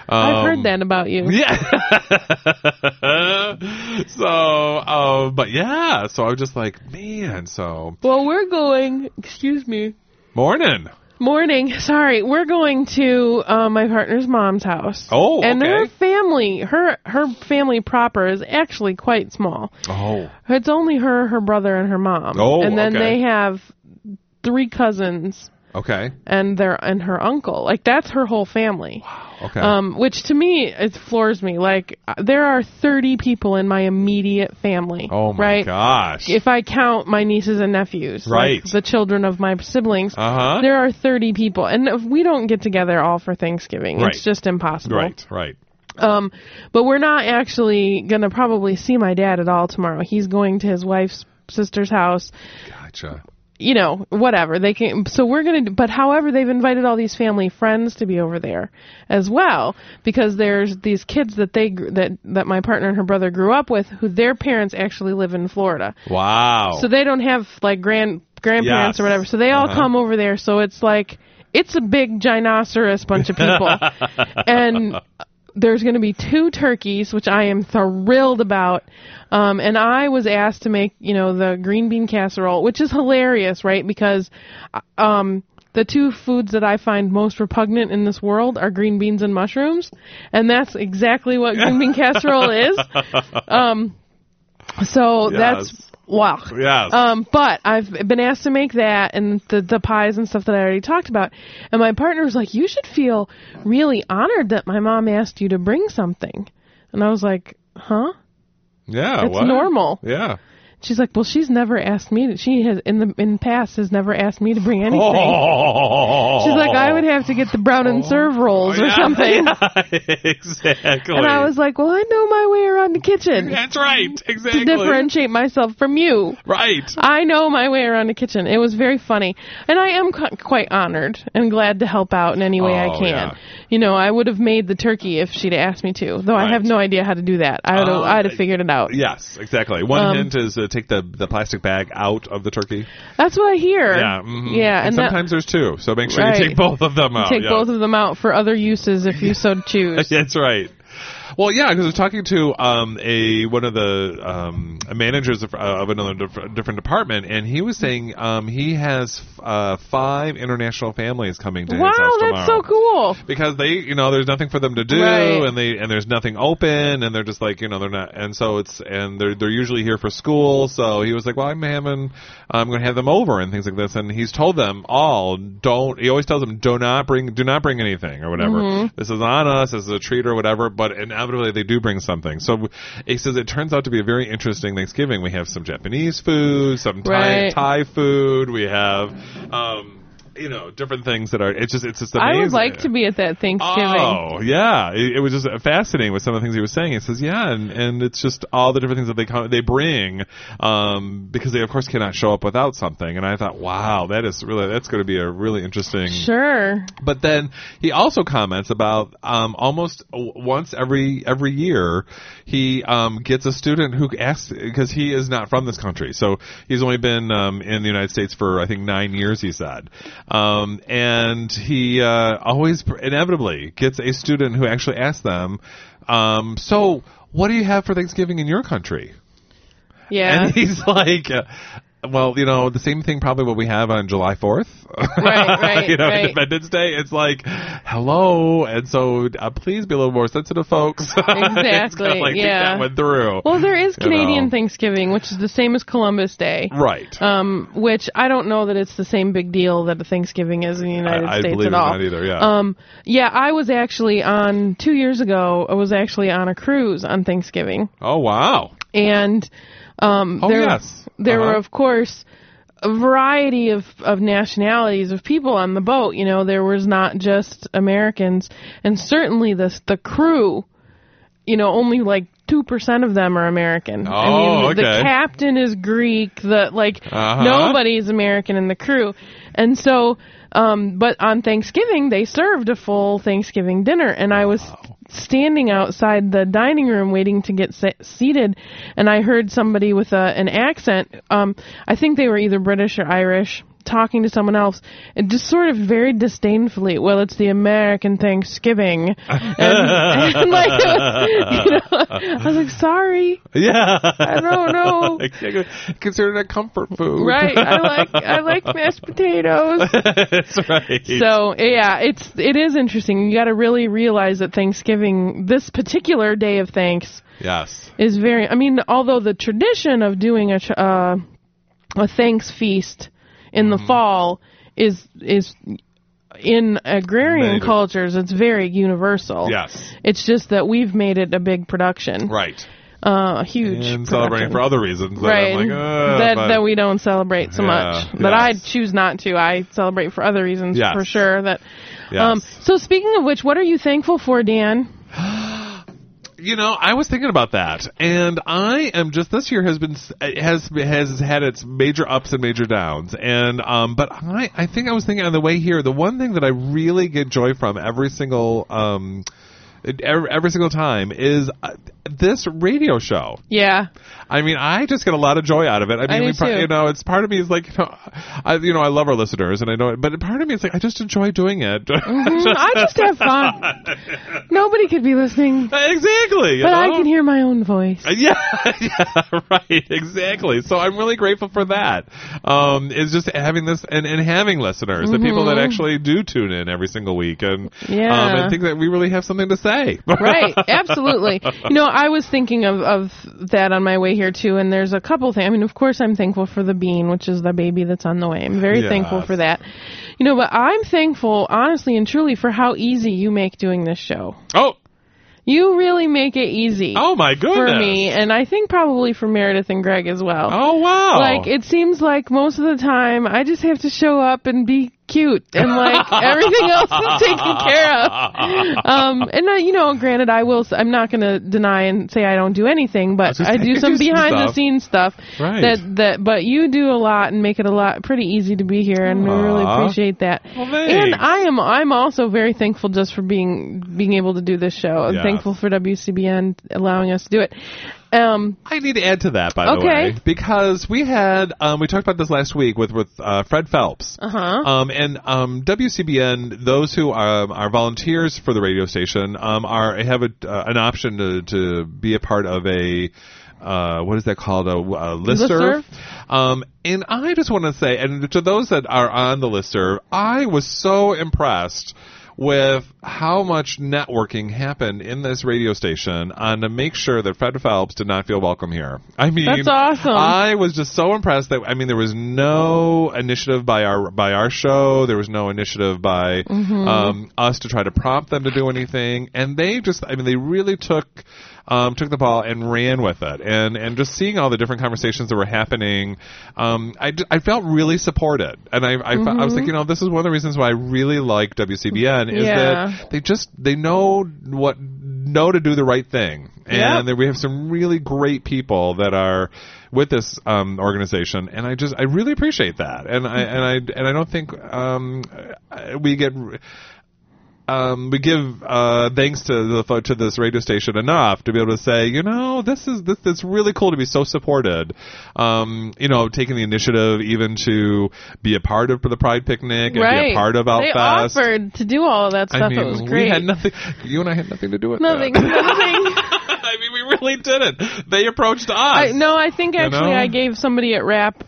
I've Um, heard that about you. Yeah. [LAUGHS] so, um, but yeah, so I was just like, man. So Well, we're going. Excuse me. morning. Morning. Sorry, we're going to uh, my partner's mom's house. Oh, and okay. her family, her her family proper is actually quite small. Oh, It's only her, her brother, and her mom. Oh, and then okay. they have three cousins okay, and their and her uncle. Like that's her whole family. Wow. okay. Um, which to me it floors me. Like uh, there are 30 people in my immediate family. oh my right? gosh. If I count my nieces and nephews, Right. like the children of my siblings, Uh huh. there are 30 people, and if we don't get together all for Thanksgiving. Right. It's just impossible. Right, right. Um, but we're not actually gonna probably see my dad at all tomorrow. He's going to his wife's sister's house Gotcha. You know, whatever they can. So we're gonna. do But however, they've invited all these family friends to be over there as well because there's these kids that they that that my partner and her brother grew up with, who their parents actually live in Florida. Wow. So they don't have like grand grandparents Yes. or whatever. So they all Uh-huh. come over there. So it's like it's a big ginoceros bunch of people, [LAUGHS] and there's going to be two turkeys, which I am thrilled about. Um, and I was asked to make, you know, the green bean casserole, which is hilarious, right? Because, uh, um, the two foods that I find most repugnant in this world are green beans and mushrooms, and that's exactly what green bean [LAUGHS] casserole is. Um, so Yes. that's wow. Yes. Um, but I've been asked to make that and the the pies and stuff that I already talked about. And my partner was like, "You should feel really honored that my mom asked you to bring something." And I was like, "Huh? yeah. It's what? normal." Yeah. She's like, "Well, she's never asked me. To, she has in the in past has never asked me to bring anything." Oh. She's like, "I would have to get the brown and serve rolls or Yeah, [LAUGHS] something." yeah, exactly. And I was like, "Well, I know my way around the kitchen That's right. Exactly. to differentiate myself from you." Right. I know my way around the kitchen. It was very funny, and I am qu- quite honored and glad to help out in any way I Oh, can. yeah. You know, I would have made the turkey if she'd asked me to, though I have no idea how to do that. I would have, Um, I'd have figured it out. Yes, exactly. One Um, hint is take the the plastic bag out of the turkey. That's what I hear. Yeah. mhm. yeah, And, and that- sometimes there's two, so make sure Right. you take both of them out. take yes. both of them out for other uses if you so [LAUGHS] choose. That's right. Well, yeah, because I was talking to um, a one of the um, managers of, uh, of another dif- different department, and he was saying um, he has uh, five international families coming to his Wow, house that's so cool. because they you know there's nothing for them to do Right. and they and there's nothing open and they're just like you know they're not and so it's and they're they're usually here for school so he was like well I'm having I'm going to have them over and things like this and he's told them all don't he always tells them do not bring do not bring anything or whatever Mm-hmm. this is on us this is a treat or whatever but inevitably they do bring something. So he says it turns out to be a very interesting Thanksgiving. We have some Japanese food some Thai Right. Thai food. We have um you know different things that are it's just it's just amazing I would like to be at that Thanksgiving. Oh, yeah. It, it was just fascinating with some of the things he was saying. He says, yeah, and, and it's just all the different things that they come, they bring, um, because they of course cannot show up without something. And I thought, wow, that is really, that's going to be a really interesting. Sure. But then he also comments about, um, almost once every, every year, he, um, gets a student who asks, because he is not from this country. So he's only been, um, in the United States for, I think, nine years, he said. Um, and he, uh, always inevitably gets a student who actually asks them, um, so what do you have for Thanksgiving in your country? Yeah. And he's [LAUGHS] like, uh, well, you know, the same thing probably what we have on July 4th. Right, [LAUGHS] right, you know, right. Independence Day. It's like, hello. And so uh, please be a little more sensitive, folks. [LAUGHS] Exactly, kinda like, yeah. that went through. Well, there is Canadian know. Thanksgiving, which is the same as Columbus Day. Right. Um, which I don't know that it's the same big deal that a Thanksgiving is in the United I, I States believe at all. not either, yeah. Um, yeah, I was actually on two years ago. I was actually on a cruise on Thanksgiving, oh, wow. and um, Oh, there, yes. there were Uh-huh. of course a variety of of nationalities of people on the boat. You know, there was not just Americans, and certainly the the crew. You know, only like two percent of them are American. I Oh, mean, the okay. captain is Greek. The like Uh-huh. nobody's American in the crew, and so. Um, but on Thanksgiving they served a full Thanksgiving dinner, and I was standing outside the dining room waiting to get se- seated, and I heard somebody with a, an accent. Um, I think they were either British or Irish. Talking to someone else, and just sort of very disdainfully. Well, it's the American Thanksgiving, and, and [LAUGHS] like, was, you know, I was like, sorry, Yeah. I don't know. [LAUGHS] Consider it a comfort food. right? I like I like mashed potatoes. [LAUGHS] That's right. So yeah, it's it is interesting. You got to really realize that Thanksgiving, this particular day of thanks, yes. is very. I mean, although the tradition of doing a ch- uh, a thanks feast in Mm-hmm. the fall is is in agrarian Maybe. cultures, it's very universal. Yes. It's just that we've made it a big production, Right. uh, huge And celebrating production. for other reasons. That right I'm like, uh, that but- that we don't celebrate so Yeah, much that I choose not to I celebrate for other reasons Yes. for sure that Yes. um so speaking of which what are you thankful for Dan You know, I was thinking about that, and I am just this year has been has has had its major ups and major downs, and um, but I I think I was thinking on the way here, the one thing that I really get joy from every single um, every, every single time is uh, this radio show. yeah I mean, I just get a lot of joy out of it. I mean, do we pro- you know, it's part of me is like, you know, I, you know, I love our listeners, and I know, it, but part of me is like, I just enjoy doing it. [LAUGHS] Mhm, I just have fun [LAUGHS] nobody could be listening exactly. but I can hear my own voice Uh, Yeah, [LAUGHS] yeah, right, exactly. So I'm really grateful for that. Um, is just having this and, and having listeners, the people that actually do tune in every single week, and Mm-hmm. Yeah. um, I think that we really have something to say. right absolutely you know I was thinking of, of that on my way here too, and there's a couple things. I mean, of course, I'm thankful for the bean, which is the baby that's on the way. I'm very Yes. thankful for that. You know, but I'm thankful, honestly and truly, for how easy you make doing this show. Oh, You really make it easy. oh my goodness. For me, and I think probably for Meredith and Greg as well. Oh wow. Like it seems like most of the time I just have to show up and be cute and like [LAUGHS] everything else is taken care of. Um and I, you know, granted I will I'm not going to deny and say I don't do anything, but just I [LAUGHS] do some behind the scenes stuff Right. that that but you do a lot and make it a lot pretty easy to be here and we really appreciate that. Well, and I am I'm also very thankful just for being being able to do this show. I'm Yes. thankful for WCBN allowing us to do it. Um I need to add to that, by the Okay. way, because we had um, we talked about this last week with with uh, Fred Phelps. uh-huh. Um, and um, WCBN, those who are, are volunteers for the radio station, um, are have a, uh, an option to, to be a part of a uh, what is that called a, a listserv. Listserv? Um, and I just want to say, and to those that are on the listserv, I was so impressed with how much networking happened in this radio station on to make sure that Fred Phelps did not feel welcome here. I mean, That's awesome. I was just so impressed that I mean there was no initiative by our by our show. There was no initiative by Mm-hmm. um, us to try to prompt them to do anything, and they just I mean they really took. Um, took the ball and ran with it, and and just seeing all the different conversations that were happening, um, I, I felt really supported, and I I, fe- I was thinking, you know, this is one of the reasons why I really like WCBN is Yeah. that they just they know what know to do the right thing, and Yep. that we have some really great people that are with this um, organization, and I just I really appreciate that, and I and I and I don't think um, we get. Um, we give uh, thanks to the to this radio station enough to be able to say, you know, this is this it's really cool to be so supported. Um, you know, taking the initiative even to be a part of the Pride Picnic and right. be a part of Outfest. They offered to do all of that stuff. I mean, it was great. we had nothing. You and I had nothing to do with Nothing. that. Nothing. Nothing. [LAUGHS] I mean, we really didn't. They approached us. I, no, I think actually know? I gave somebody at Rap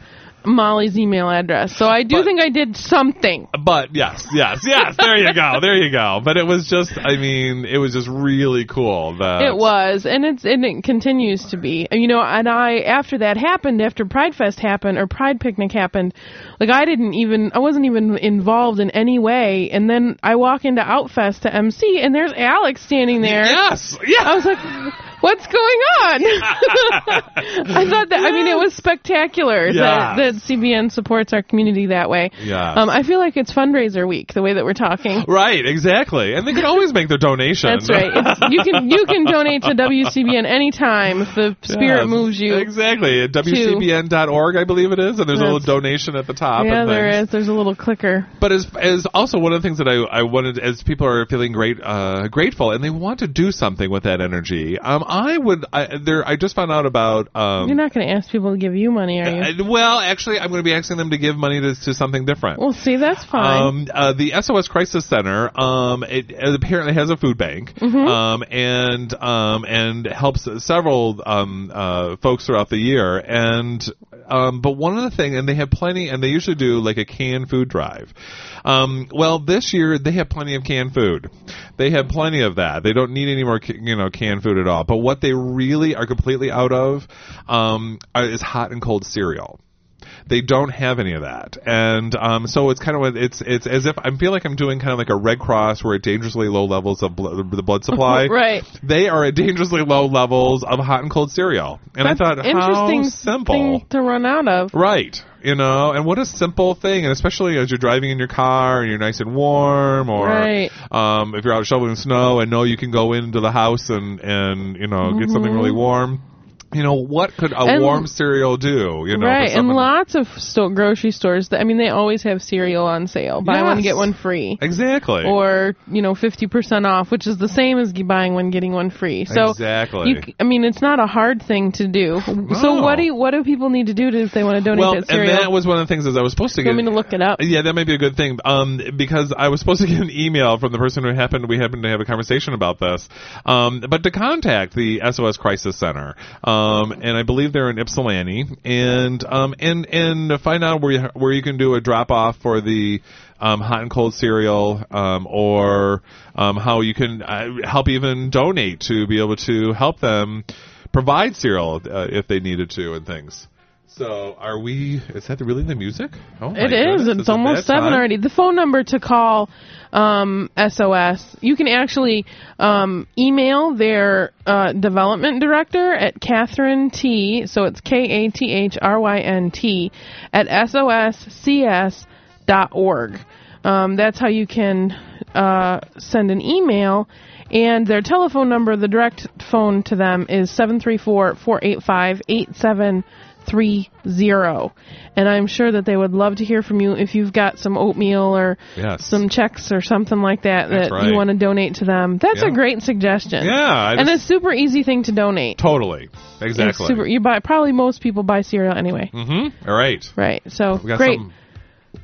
Molly's email address. So I do But- think I did something. But yes, yes, yes. There you go. There you go. But it was just. I mean, it was just really cool that It was, and it's and it continues to be. You know, and I after that happened, after Pride Fest happened or Pride Picnic happened, like I didn't even I wasn't even involved in any way. And then I walk into Outfest to MC, and there's Alex standing there. Yes. Yeah. I was like, "What's going on?" [LAUGHS] I thought that. I mean, it was spectacular that, that CBN supports our community that way. Yes. Um, I feel like it's fundraiser week the way that we're talking. Right, exactly. And they can always make their donation. That's right. It's, you can you can donate to WCBN anytime if the spirit Yes, moves you. Exactly. At WCBN.org, I believe it is, and there's a little donation at the top. Yeah, and there There's a little clicker. But as as also one of the things that I I wanted as people are feeling great uh grateful and they want to do something with that energy. Um I would I there I just found out about um You're not going to ask people to give you money, are you? uh, well, actually, I'm going to be asking them to give money to, to something different. well, see, that's fine. Um, uh, the SOS Crisis Center, um, it, it apparently has a food bank, Mm-hmm. um, and um, and helps several um, uh, folks throughout the year. And um, but one of the things, and they have plenty, and they usually do like a canned food drive. Um, well, this year they have plenty of canned food. They have plenty of that. They don't need any more, you know, canned food at all. But what they really are completely out of um, is hot and cold cereal they don't have any of that, and um, so it's kind of it's it's as if I feel like I'm doing kind of like a Red Cross. We're at dangerously low levels of bl- the blood supply. [LAUGHS] right. They are at dangerously low levels of hot and cold cereal, and That's I thought interesting how simple. thing to run out of. Right. You know, and what a simple thing, and especially as you're driving in your car and you're nice and warm, or Right. um, if you're out shoveling snow and know you can go into the house and and you know get something really warm. You know, what could a. And- warm cereal do? You know, right, and lots of sto- grocery stores. That, I mean, they always have cereal on sale. Buy one Yes. get one free, Exactly. or you know, fifty percent off, which is the same as buying one getting one free. So Exactly. you, I mean, it's not a hard thing to do. So what do you, what do people need to do to, if they want to donate well, that and that was one of the things as I was supposed to get. me to look it up? Yeah, that might be a good thing. Um, because I was supposed to get an email from the person who happened. We happened to have a conversation about this. Um, but to contact the SOS Crisis Center, um, Um, and I believe they're in Ypsilanti, and um, and and find out where you, where you can do a drop off for the um, hot and cold cereal, um, or um, how you can uh, help even donate to be able to help them provide cereal uh, if they needed to and things. So, are we? Is that really the music? Oh, It is. goodness, It's almost seven already. The phone number to call um, SOS, you can actually um, email their uh, development director at Kathryn T. So it's K A T H R Y N T at soscs.org. Um, that's how you can uh, send an email. And their telephone number, the direct phone to them is 734 485 8730. And I'm sure that they would love to hear from you if you've got some oatmeal or Yes. some checks or something like that That's that right. you want to donate to them. That's Yeah. a great suggestion. Yeah, I and just- a super easy thing to donate. Totally. Exactly. super. You buy probably most people buy cereal anyway. Mm-hmm. All right. Right. So great. some.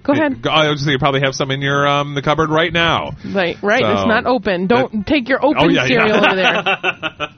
Go ahead. I was just saying you probably have some in your um the cupboard right now. Right. Right. So- it's not open. Don't take your open Oh, yeah, yeah. cereal over there. [LAUGHS] [LAUGHS]